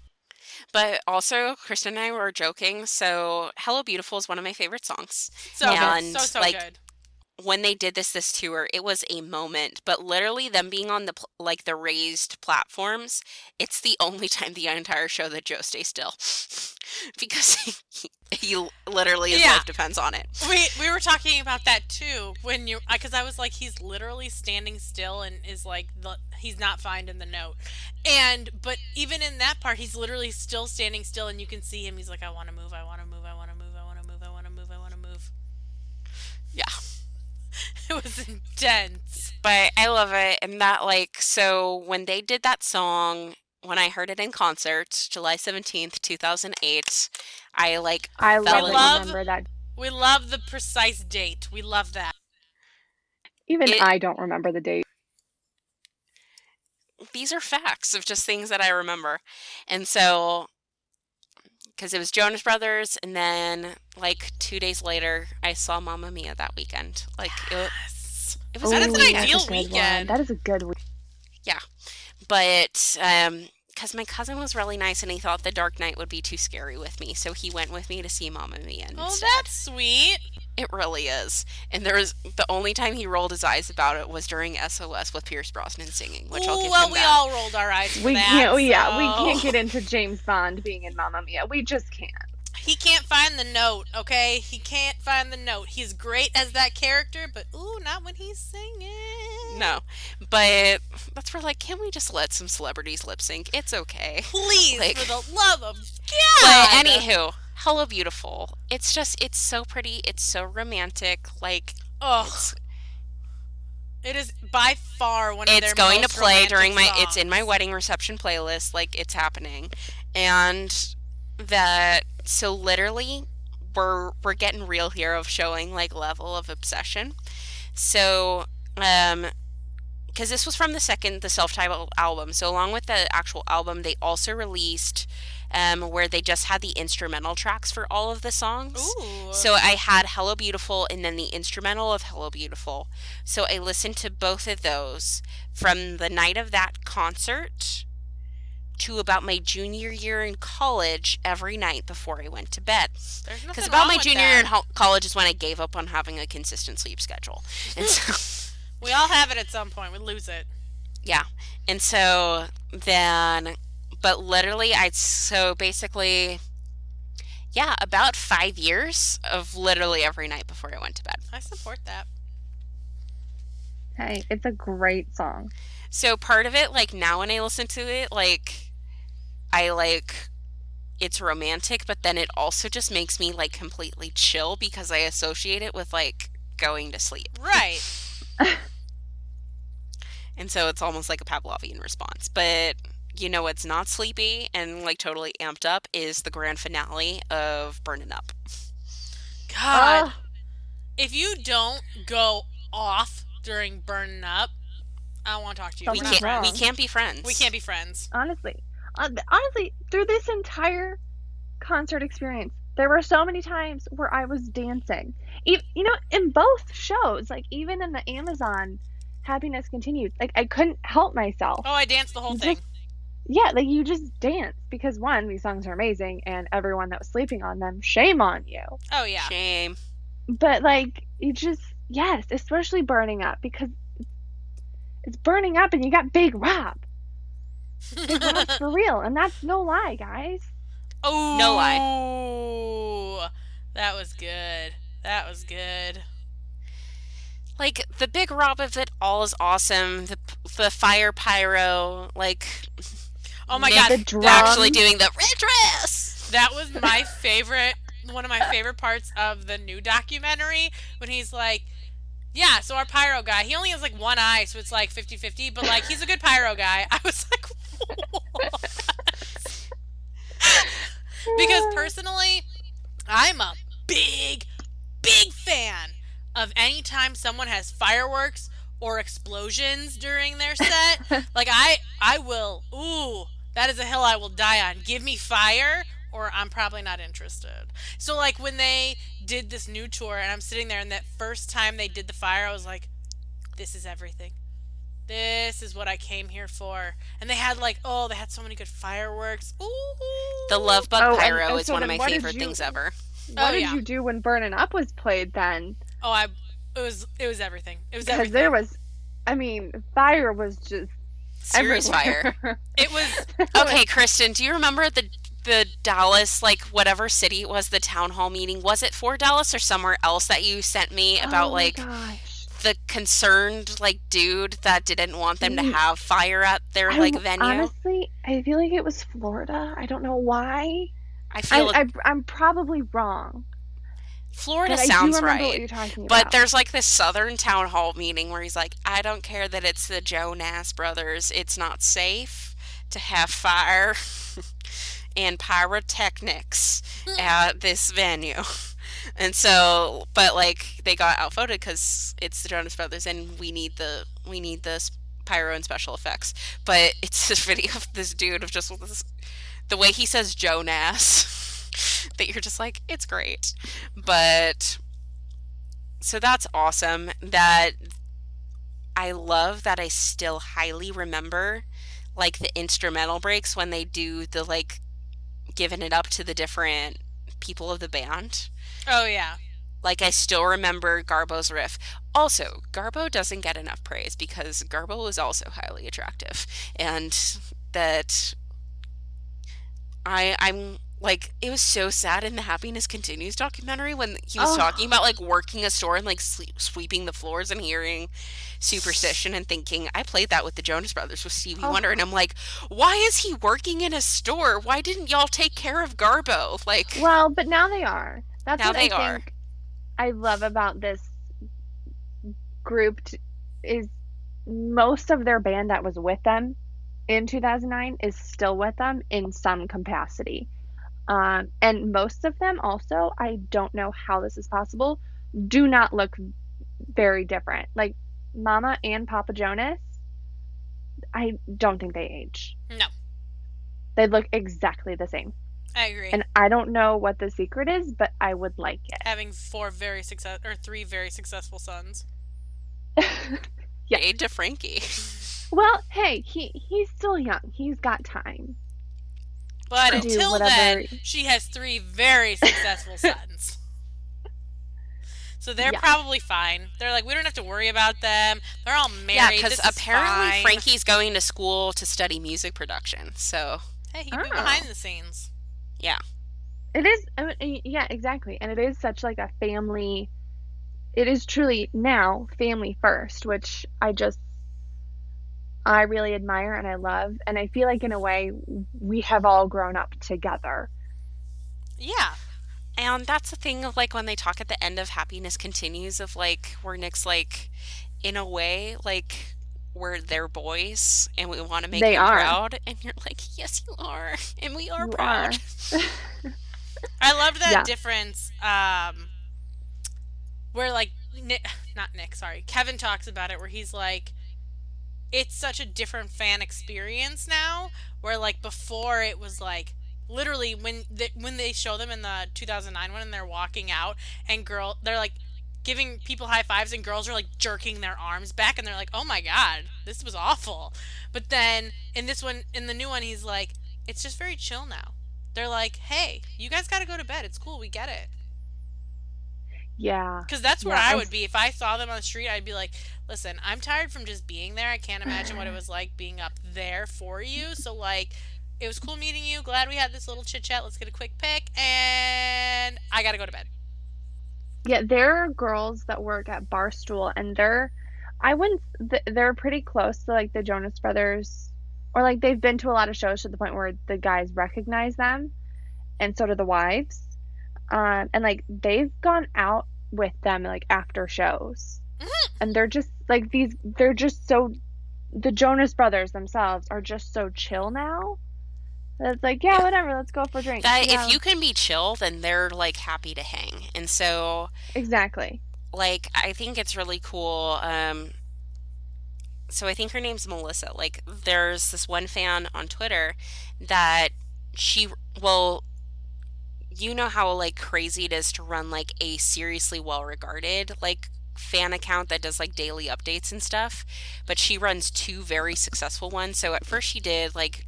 But also, Kristen and I were joking. So, "Hello Beautiful" is one of my favorite songs. So And, good. So so like, good. When they did this this tour it was a moment but literally them being on the pl- like the raised platforms it's the only time the entire show that joe stays still because he, he literally his Yeah. life depends on it We we were talking about that too when you because I was like he's literally standing still and is like the he's not finding the note. And but even in that part he's literally still standing still and you can see him he's like I want to move, I want to move, I want to move, I want to move, I want to move, I want to move. yeah It was intense. but i love it and that like so when they did that song when i heard it in concert july 17th 2008 i like I fell love in- Love- remember that. We love the precise date. We love that. Even it- I don't remember the date. these are facts of just things that I remember. And so, because it was Jonas Brothers, and then like two days later, I saw Mamma Mia that weekend. Like it, Yes. it was That is Ooh, an that's a ideal good one. weekend. That is a good week. Yeah, but um, because my cousin was really nice, and he thought The Dark Knight would be too scary with me, so he went with me to see Mamma Mia. Oh, instead. that's sweet. It really is. And there was the only time he rolled his eyes about it was during SOS with Pierce Brosnan singing, which I'll Ooh, give well, him we that. all rolled our eyes for We that. can't. oh, yeah, we can't get into James Bond being in Mamma Mia. We just can't. He can't find the note, okay? He can't find the note. He's great as that character, but ooh, not when he's singing. No, but that's where like, can we just let some celebrities lip sync? It's okay. Please, Like- for the love of God. But God. anywho, Hello Beautiful. It's just it's so pretty, it's so romantic. Like Oh, it's by far one of it's going to play during my it's in my wedding reception playlist. Like it's happening. And that so literally we're we're getting real here of showing like level of obsession. So um because this was from the second the self-titled album. So along with the actual album they also released um where they just had the instrumental tracks for all of the songs Ooh. so I had Hello Beautiful and then the instrumental of Hello Beautiful. So I listened to both of those from the night of that concert to about my junior year in college every night before I went to bed. Because about my junior year in ho- college is when I gave up on having a consistent sleep schedule. And so, We all have it at some point. We lose it. yeah. And so then, but literally, I, so basically, yeah, about five years of literally every night before I went to bed. I support that. Hey, it's a great song. So part of it, like now when I listen to it, like I like it's romantic, but then it also just makes me like completely chill because I associate it with like going to sleep. Right. And so it's almost like a Pavlovian response. But you know what's not sleepy and like totally amped up is the grand finale of Burning Up. God. Ugh. if you don't go off during burning up, I don't want to talk to you. We We're Something's not can't we can't be friends. We can't be friends. honestly, uh, honestly, through this entire concert experience, there were so many times where I was dancing. E- You know, in both shows, like even in the Amazon Happiness Continued, like I couldn't help myself. Oh, I danced the whole You thing. Just- Yeah, like you just dance because one, these songs are amazing, and everyone that was sleeping on them, shame on you. Oh yeah. Shame. But like, you just yes, especially burning up because it's burning up, and you got Big Rob. Big Rob's for real, and that's no lie, guys. oh No lie. That was good. That was good. Like the big rob of it all is awesome. The the fire pyro, like Oh my Nick god. The drum. actually doing the red dress. That was my favorite, one of my favorite parts of the new documentary when he's like, yeah, so our pyro guy, he only has like one eye, so it's like 50 50, but like he's a good pyro guy. I was like, because personally, I'm a big, big fan of anytime someone has fireworks or explosions during their set. like I, I will. Ooh, that is a hill I will die on. Give me fire, or I'm probably not interested. So like when they did this new tour, and I'm sitting there, and that first time they did the fire, I was like, this is everything. This is what I came here for. And they had like, oh, they had so many good fireworks. Ooh. The love bug Oh, pyro and is so one of my favorite you- things ever. Oh, what Oh, did yeah. you do when Burning Up was played then? Oh, I. It was. It was everything. It was everything. Because there was, I mean, fire was just Serious fire. It was. Okay, Kristen, do you remember the the Dallas like whatever city it was the town hall meeting? Was it for Dallas or somewhere else that you sent me about Oh like gosh. the concerned like dude that didn't want them to have fire at their I like venue? Honestly, I feel like it was Florida. I don't know why. I I, feel I, I'm probably wrong. Florida but sounds right. But there's like this southern town hall meeting where he's like, I don't care that it's the Jonas brothers. It's not safe to have fire and pyrotechnics at this venue. And so, but like they got outvoted because it's the Jonas Brothers, and we need the we need the pyro and special effects. But it's this video of this dude of just this, the way he says Jonas, that you're just like, it's great. But so that's awesome. That I love that I still highly remember like the instrumental breaks when they do the like giving it up to the different people of the band. Oh yeah. Like I still remember Garbo's riff. Also, Garbo doesn't get enough praise because Garbo is also highly attractive, and that I I'm like it was so sad in the Happiness Continues documentary when he was Oh. talking about like working a store and like sleep, sweeping the floors and hearing Superstition and thinking I played that with the Jonas Brothers with Stevie Oh. Wonder and I'm like, why is he working in a store? Why didn't y'all take care of Garbo? Like, Well, but now they are. That's what I are. think I love about this group t- is most of their band that was with them in 2009 is still with them in some capacity. Um, and most of them also, I don't know how this is possible, do not look very different. Like Mama and Papa Jonas, I don't think they age. No, They look exactly the same. I agree. And I don't know what the secret is, but I would like it. Having four very success or three very successful sons. Yeah. Aid to Frankie. well, hey, he he's still young. He's got time. But To until then, she has three very successful sons. So they're Yeah. probably fine. They're like, we don't have to worry about them. They're all married. Yeah, married. because apparently fine. Frankie's going to school to study music production. So, Hey, he could be Oh. behind the scenes. yeah. It is, I mean, yeah, exactly, and it is such like a family. It is truly now family first, which I just, I really admire and I love, and I feel like in a way we have all grown up together. Yeah. And that's the thing of like when they talk at the end of Happiness Continues of like where Nick's like, in a way, like we're their boys and we want to make They them are. proud. And you're like, yes, you are. And we are You proud. I loved that Yeah. difference. Um, where like Nick, not Nick, sorry, Kevin talks about it, where he's like, it's such a different fan experience now. Where like before it was like literally when when they show them in the 2009 one and they're walking out and girl they're like giving people high fives and girls are like jerking their arms back and they're like oh my god this was awful. But then in this one in the new one he's like it's just very chill now. They're like hey you guys got to go to bed. It's cool. We get it yeah, because that's where Yeah, i I- would be. If i saw them on the street i'd be like listen i'm tired from just being there. I can't imagine what it was like being up there for you. So like it was cool meeting you. Glad we had this little chit chat. Let's get a quick pic and i gotta go to bed. Yeah. There are girls that work at Barstool, and they're, I wouldn't, they're pretty close to like the Jonas Brothers, or like they've been to a lot of shows to the point where the guys recognize them, and so do the wives, um, and like they've gone out with them like after shows, Mhm. and they're just like these, they're just so, the Jonas Brothers themselves are just so chill now. that It's like, yeah, whatever, let's go for drinks. That yeah, if you can be chill, then they're like happy to hang. And so exactly. like I think it's really cool. Um, so I think her name's Melissa. Like, there's this one fan on Twitter that she well, you know how like crazy it is to run like a seriously well regarded like fan account that does like daily updates and stuff, but she runs two very successful ones. So at first she did like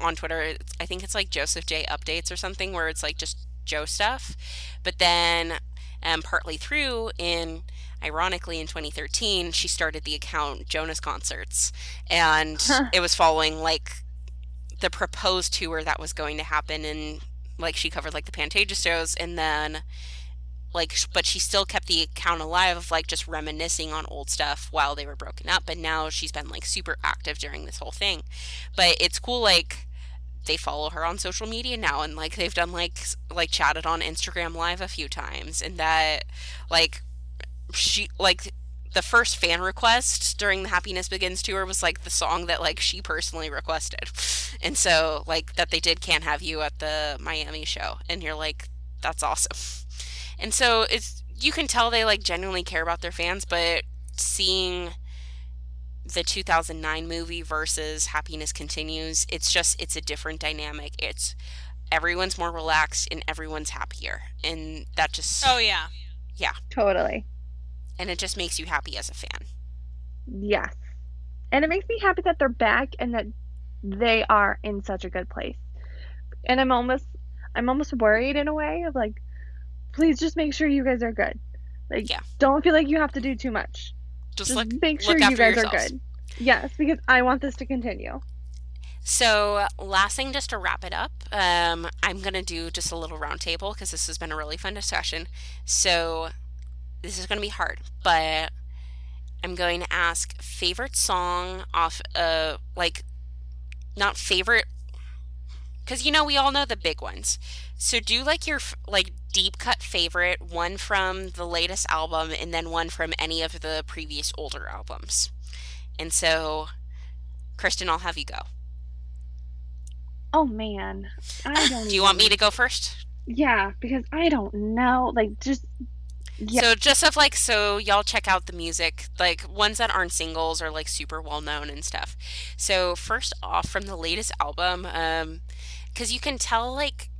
on Twitter, I think it's like Joseph J updates or something where it's like just Joe stuff, but then um, partly through in ironically in 2013 she started the account jonas concerts and Huh. it was following like the proposed tour that was going to happen and like she covered like the pantages shows and then like but she still kept the account alive of like just reminiscing on old stuff while they were broken up but now she's been like super active during this whole thing. But it's cool like they follow her on social media now and like they've done like like chatted on Instagram live a few times and that like she like the first fan request during the Happiness Begins tour was like the song that like she personally requested. And so like that they did can't have you at the Miami show and you're like that's awesome. And so it's you can tell they like genuinely care about their fans but seeing the 2009 movie versus Happiness Continues, it's just it's a different dynamic. It's everyone's more relaxed and everyone's happier. And that just oh yeah Yeah. Totally. And it just makes you happy as a fan. Yes. And it makes me happy that they're back and that they are in such a good place. And I'm almost I'm almost worried in a way of like please just make sure you guys are good. Like Yeah. don't feel like you have to do too much. Just Just look make sure look you guys yourselves. are good. Yes, because I want this to continue. So, last thing, just to wrap it up, um, I'm going to do just a little roundtable because this has been a really fun discussion. So, this is going to be hard, but I'm going to ask favorite song off, uh, like, not favorite, because you know, we all know the big ones. So, do like your, like, deep cut favorite, one from the latest album, and then one from any of the previous older albums. And so, Kristen, I'll have you go. Oh man, I don't. Do you want me to go first? Yeah, because I don't know. Like, just yeah. So just of like so y'all check out the music, like ones that aren't singles or like super well known and stuff. So first off from the latest album, um, because you can tell like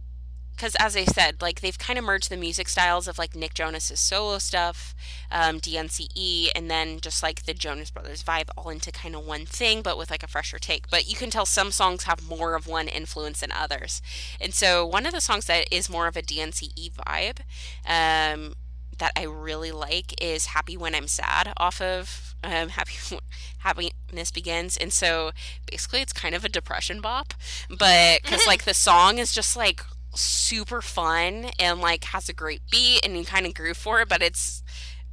because as I said, like they've kind of merged the music styles of like Nick Jonas's solo stuff, um, DNCE, and then just like the Jonas Brothers vibe all into kind of one thing, but with like a fresher take. But you can tell some songs have more of one influence than others. And so one of the songs that is more of a DNCE vibe, um, that I really like is "Happy When I'm Sad" off of um, "Happy Happiness Begins," and so basically it's kind of a depression bop, but because like the song is just like super fun and like has a great beat and you kind of groove for it, but it's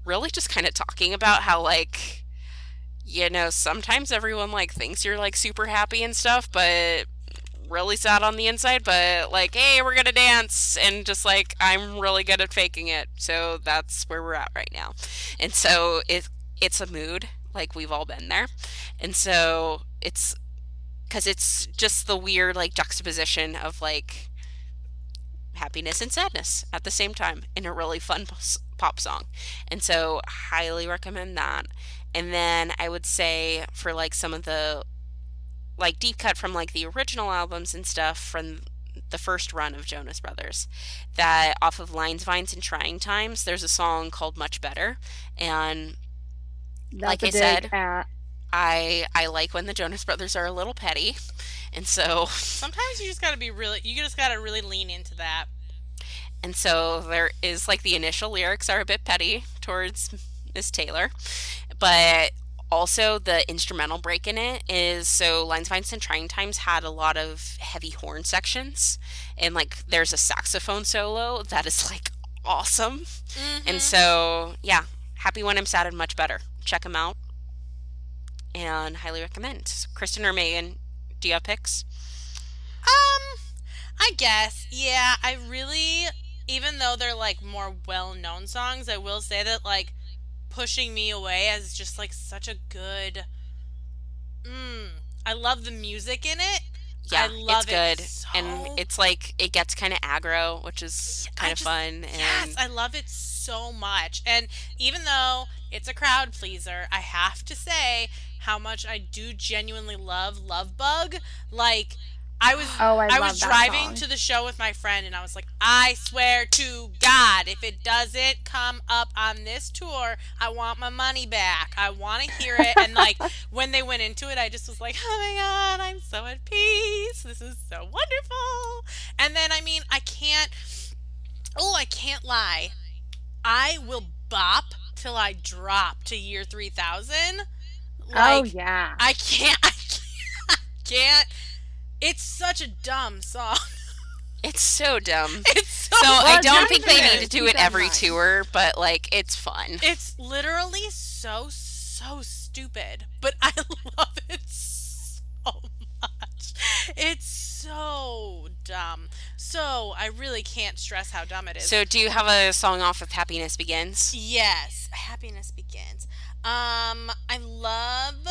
really just kind of talking about how like you know sometimes everyone like thinks you're like super happy and stuff, but really sad on the inside, but like, hey, we're gonna dance, and just like I'm really good at faking it, so that's where we're at right now. And so it it's a mood, like we've all been there, and so it's because it's just the weird like juxtaposition of like happiness and sadness at the same time in a really fun pop song. And so, highly recommend that. And then I would say for like some of the like deep cut from like the original albums and stuff from the first run of Jonas Brothers, that off of Lines, Vines, and Trying Times, there's a song called Much Better. And That's like I said, I I like when the Jonas Brothers are a little petty. And so sometimes you just got to be really you just got to really lean into that. And so there is like the initial lyrics are a bit petty towards Miss Taylor, but also the instrumental break in it is so Lines Vines and Trying Times had a lot of heavy horn sections and like there's a saxophone solo that is like awesome. Mm-hmm. And so yeah, happy when I'm sad and much better. Check them out and highly recommend. Kristen or Megan, do you have picks? Um, I guess. Yeah, I really, even though they're like more well known songs, I will say that like pushing me away as just like such a good. Mm, I love the music in it. Yeah, it's good, it so... and it's like it gets kind of aggro, which is kind of fun. And... Yes, I love it so much. And even though it's a crowd pleaser, I have to say how much I do genuinely love Love Bug. Like I was oh, I, I was driving to the show with my friend and I was like, I swear to God, if it doesn't come up on this tour, I want my money back. I want to hear it. and like when they went into it, I just was like, oh my God, I'm so at peace. This is so wonderful. And then I mean, I can't oh, I can't lie. I will bop till I drop to year 3000. Like, oh yeah. I can't I can't, I can't it's such a dumb song. It's so dumb. It's so, so I don't think they need to do it every tour, but like it's fun. It's literally so so stupid, but I love it so much. It's so dumb. So I really can't stress how dumb it is. So do you have a song off of Happiness Begins? Yes, Happiness Begins. Um, I love.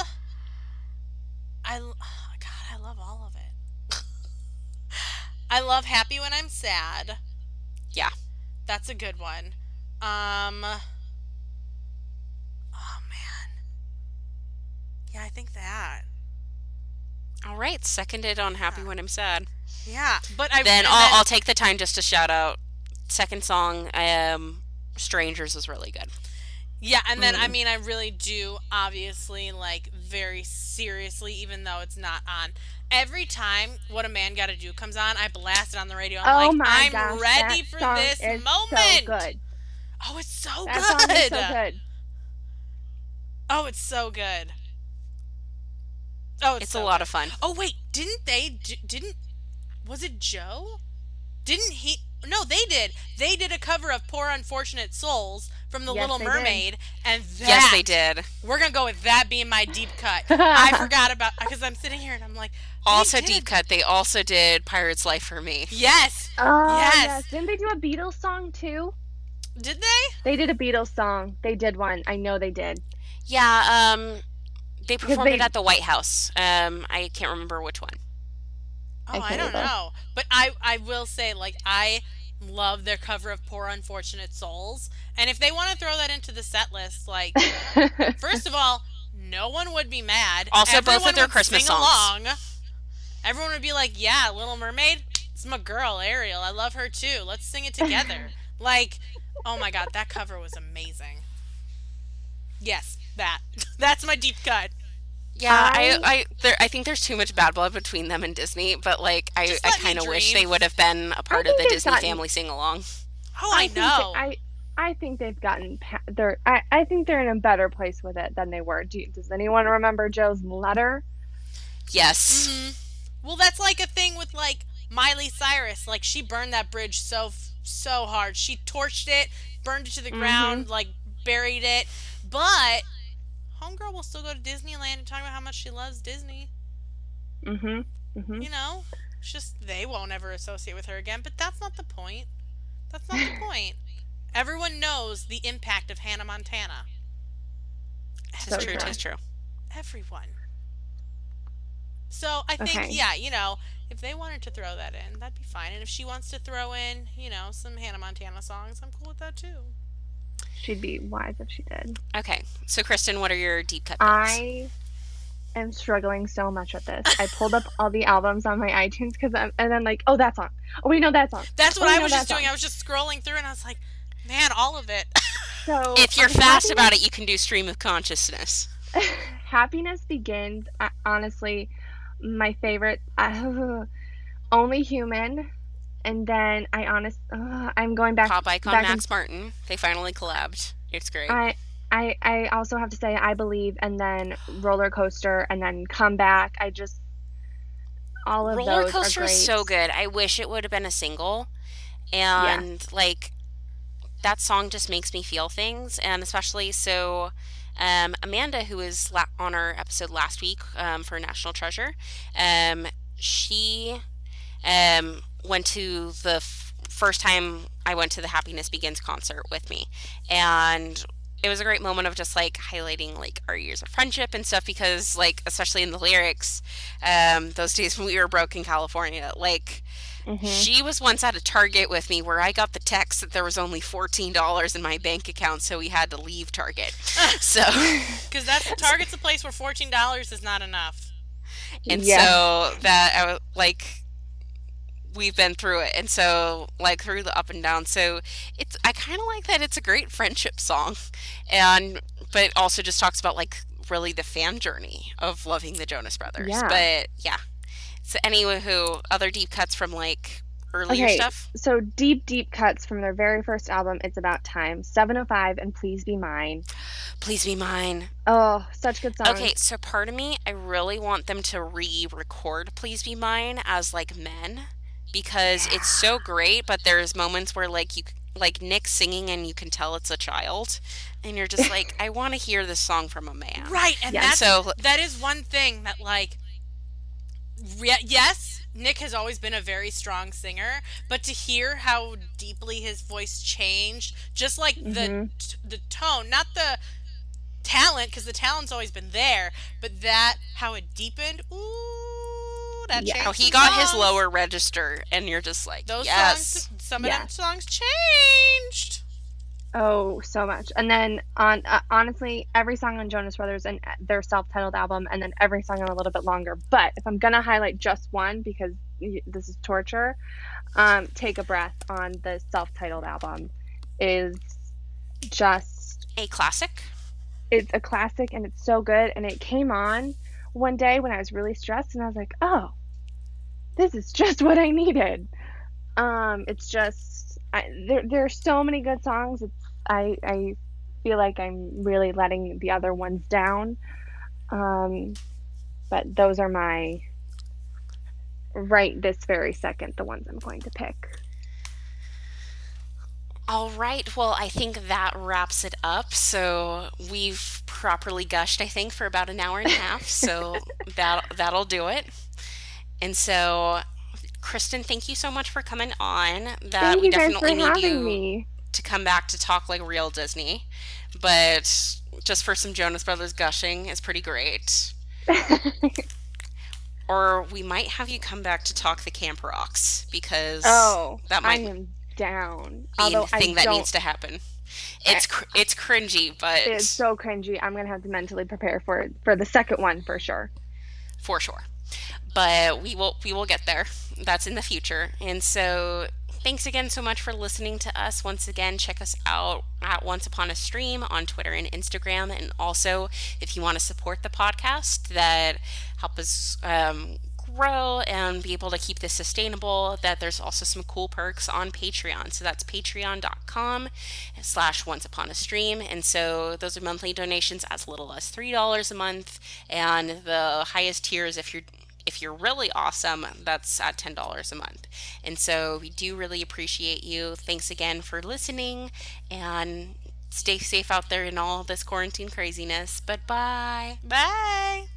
I God, I love all of I love Happy When I'm Sad. Yeah. That's a good one. Um Oh man. Yeah, I think that. All right, seconded on Happy yeah. When I'm Sad. Yeah, but I then I'll, then, I'll take the time just to shout out second song um Strangers is really good. Yeah, and then mm. I mean I really do obviously like very seriously even though it's not on every time what a man got to do comes on, I blast it on the radio. I'm oh like, I'm gosh, ready for this moment. So good. Oh, it's so that good. Song is so good. Oh, it's so good. Oh, it's, it's so a lot good. of fun. Oh wait, didn't they? Didn't was it Joe? Didn't he? No, they did. They did a cover of "Poor Unfortunate Souls" from The Yes, Little they did. Mermaid, and that, Yes, they did. We're gonna go with that being my deep cut. I forgot about because I'm sitting here and I'm like, they Also, deep cut. They also did "Pirate's Life" for me. Yes, Oh Yes. yes. Didn't they do a Beatles song too? did they? They did a Beatles song. They did one. I know they did. Yeah, um, they performed they- it at the White House. Um, I can't remember which one. Oh, I, can't don't either. know. But I, I will say, like, I love their cover of Poor Unfortunate Souls. And if they want to throw that into the set list, like, first of all, no one would be mad. Also, both of their Christmas sing songs. Along. Everyone would be like, yeah, Little Mermaid, it's my girl, Ariel. I love her too. Let's sing it together. like, oh my god, that cover was amazing. Yes, that. That's my deep cut. Yeah, I, I- I, there, I think there's too much bad blood between them and Disney, but like, I, Just I let me kind of wish dream. they would have been a part of think the they've Disney gotten- family sing along. Oh, I, think that- know. I I think they've gotten pa- they're I, I think they're in a better place with it than they were. Do you, does anyone remember Joe's letter? Yes. hmm Well, that's like a thing with like Miley Cyrus. Like she burned that bridge so so hard. She torched it, burned it to the ground, like buried it. But homegirl will still go to Disneyland and talk about how much she loves Disney. Mm-hmm. Mm-hmm. You know, it's just they won't ever associate with her again. But that's not the point. That's not the point. Everyone knows the impact of Hannah Montana. Tis So true, true. tis true. Everyone. So I think, Okay. yeah, you know, if they wanted to throw that in, that'd be fine. And if she wants to throw in, you know, some Hannah Montana songs, I'm cool with that too. She'd be wise if she did. Okay, so Kristen, what are your deep cut picks? I am struggling so much with this. I pulled up all the albums on my iTunes because I'm and then like, oh that song. Oh we know that song. That's what Oh, I was just doing. all. I was just scrolling through and I was like, man, all of it. So if you're fast Happiness- about it, you can do stream of consciousness. Happiness Begins, uh, honestly, my favorite. Uh, only Human, and then I honest. Uh, I'm going back. Pop icon back Max Martin. They finally collabed. It's great. I. I, I also have to say I believe and then roller coaster and then come back. I just all of Roller those Coaster are great. is so good. I wish it would have been a single. And like that song just makes me feel things and especially so um, Amanda who was la- on our episode last week um, for National Treasure um, she um, went to the f- first time I went to the Happiness Begins concert with me and it was a great moment of just like highlighting like our years of friendship and stuff because like especially in the lyrics um, those days when we were broke in California like Mhm. she was once at a Target with me where I got the text that there was only $14 in my bank account, so we had to leave Target. so, Because that's Target's a place where $14 is not enough. and Yeah. so that I was like, we've been through it. And so, like, through the up and down. So, it's, I kind of like that it's a great friendship song. And, but it also just talks about, like, really the fan journey of loving the Jonas Brothers. Yeah. But, yeah. So, anyway, who, other deep cuts from, like, earlier Okay. stuff? So deep, deep cuts from their very first album. It's about time. 705 and Please Be Mine. Please be mine. Oh, such good songs. Okay, so part of me, I really want them to re-record "Please Be Mine" as like men because it's so great. But there's moments where like you, like Nick singing, and you can tell it's a child, and you're just like, I want to hear this song from a man. Right, and Yeah. that's So- that is one thing that like re- yes, Nick has always been a very strong singer, but to hear how deeply his voice changed, just like the Mhm. t- the tone, not the talent because the talent's always been there, but that how it deepened. Ooh, that Yeah. changed. How he some got his lower register, and you're just like, Those yes. songs, some of Yeah. them songs changed. Oh, so much. And then on uh, honestly, every song on Jonas Brothers and uh, their self-titled album, and then every song on a little bit longer. But if I'm gonna highlight just one because this is torture, um, "Take a Breath" on the self-titled album is just A classic. it's a classic and it's so good. And it came on one day when I was really stressed, and I was like, oh, this is just what I needed. Um, it's just I, there. There are so many good songs. It's I I feel like I'm really letting the other ones down. Um, but those are my right this very second the ones I'm going to pick. All right. Well, I think that wraps it up. So we've properly gushed, I think, for about an hour and a half. So that that'll do it. And so, Kristen, thank you so much for coming on. That Thank we you guys definitely for need having you me. to come back to talk like real Disney. But just for some Jonas Brothers gushing is pretty great. Or we might have you come back to talk the Camp Rocks because oh, that I might am down. be Although thing I that needs to happen. It's cr- it's cringy, but it's so cringy. I'm gonna have to mentally prepare for it for the second one for sure. for sure. But we will we will get there. That's in the future. And so thanks again so much for listening to us. Once again, check us out at Once Upon a Stream on Twitter and Instagram. And also, if you want to support the podcast that help us um, grow and be able to keep this sustainable, that there's also some cool perks on Patreon. So that's patreon.com slash once upon a stream. And so those are monthly donations as little as $3 a month. And the highest tiers, if you're if you're really awesome, that's at $10 a month. And so we do really appreciate you. Thanks again for listening and stay safe out there in all this quarantine craziness. But bye. Bye.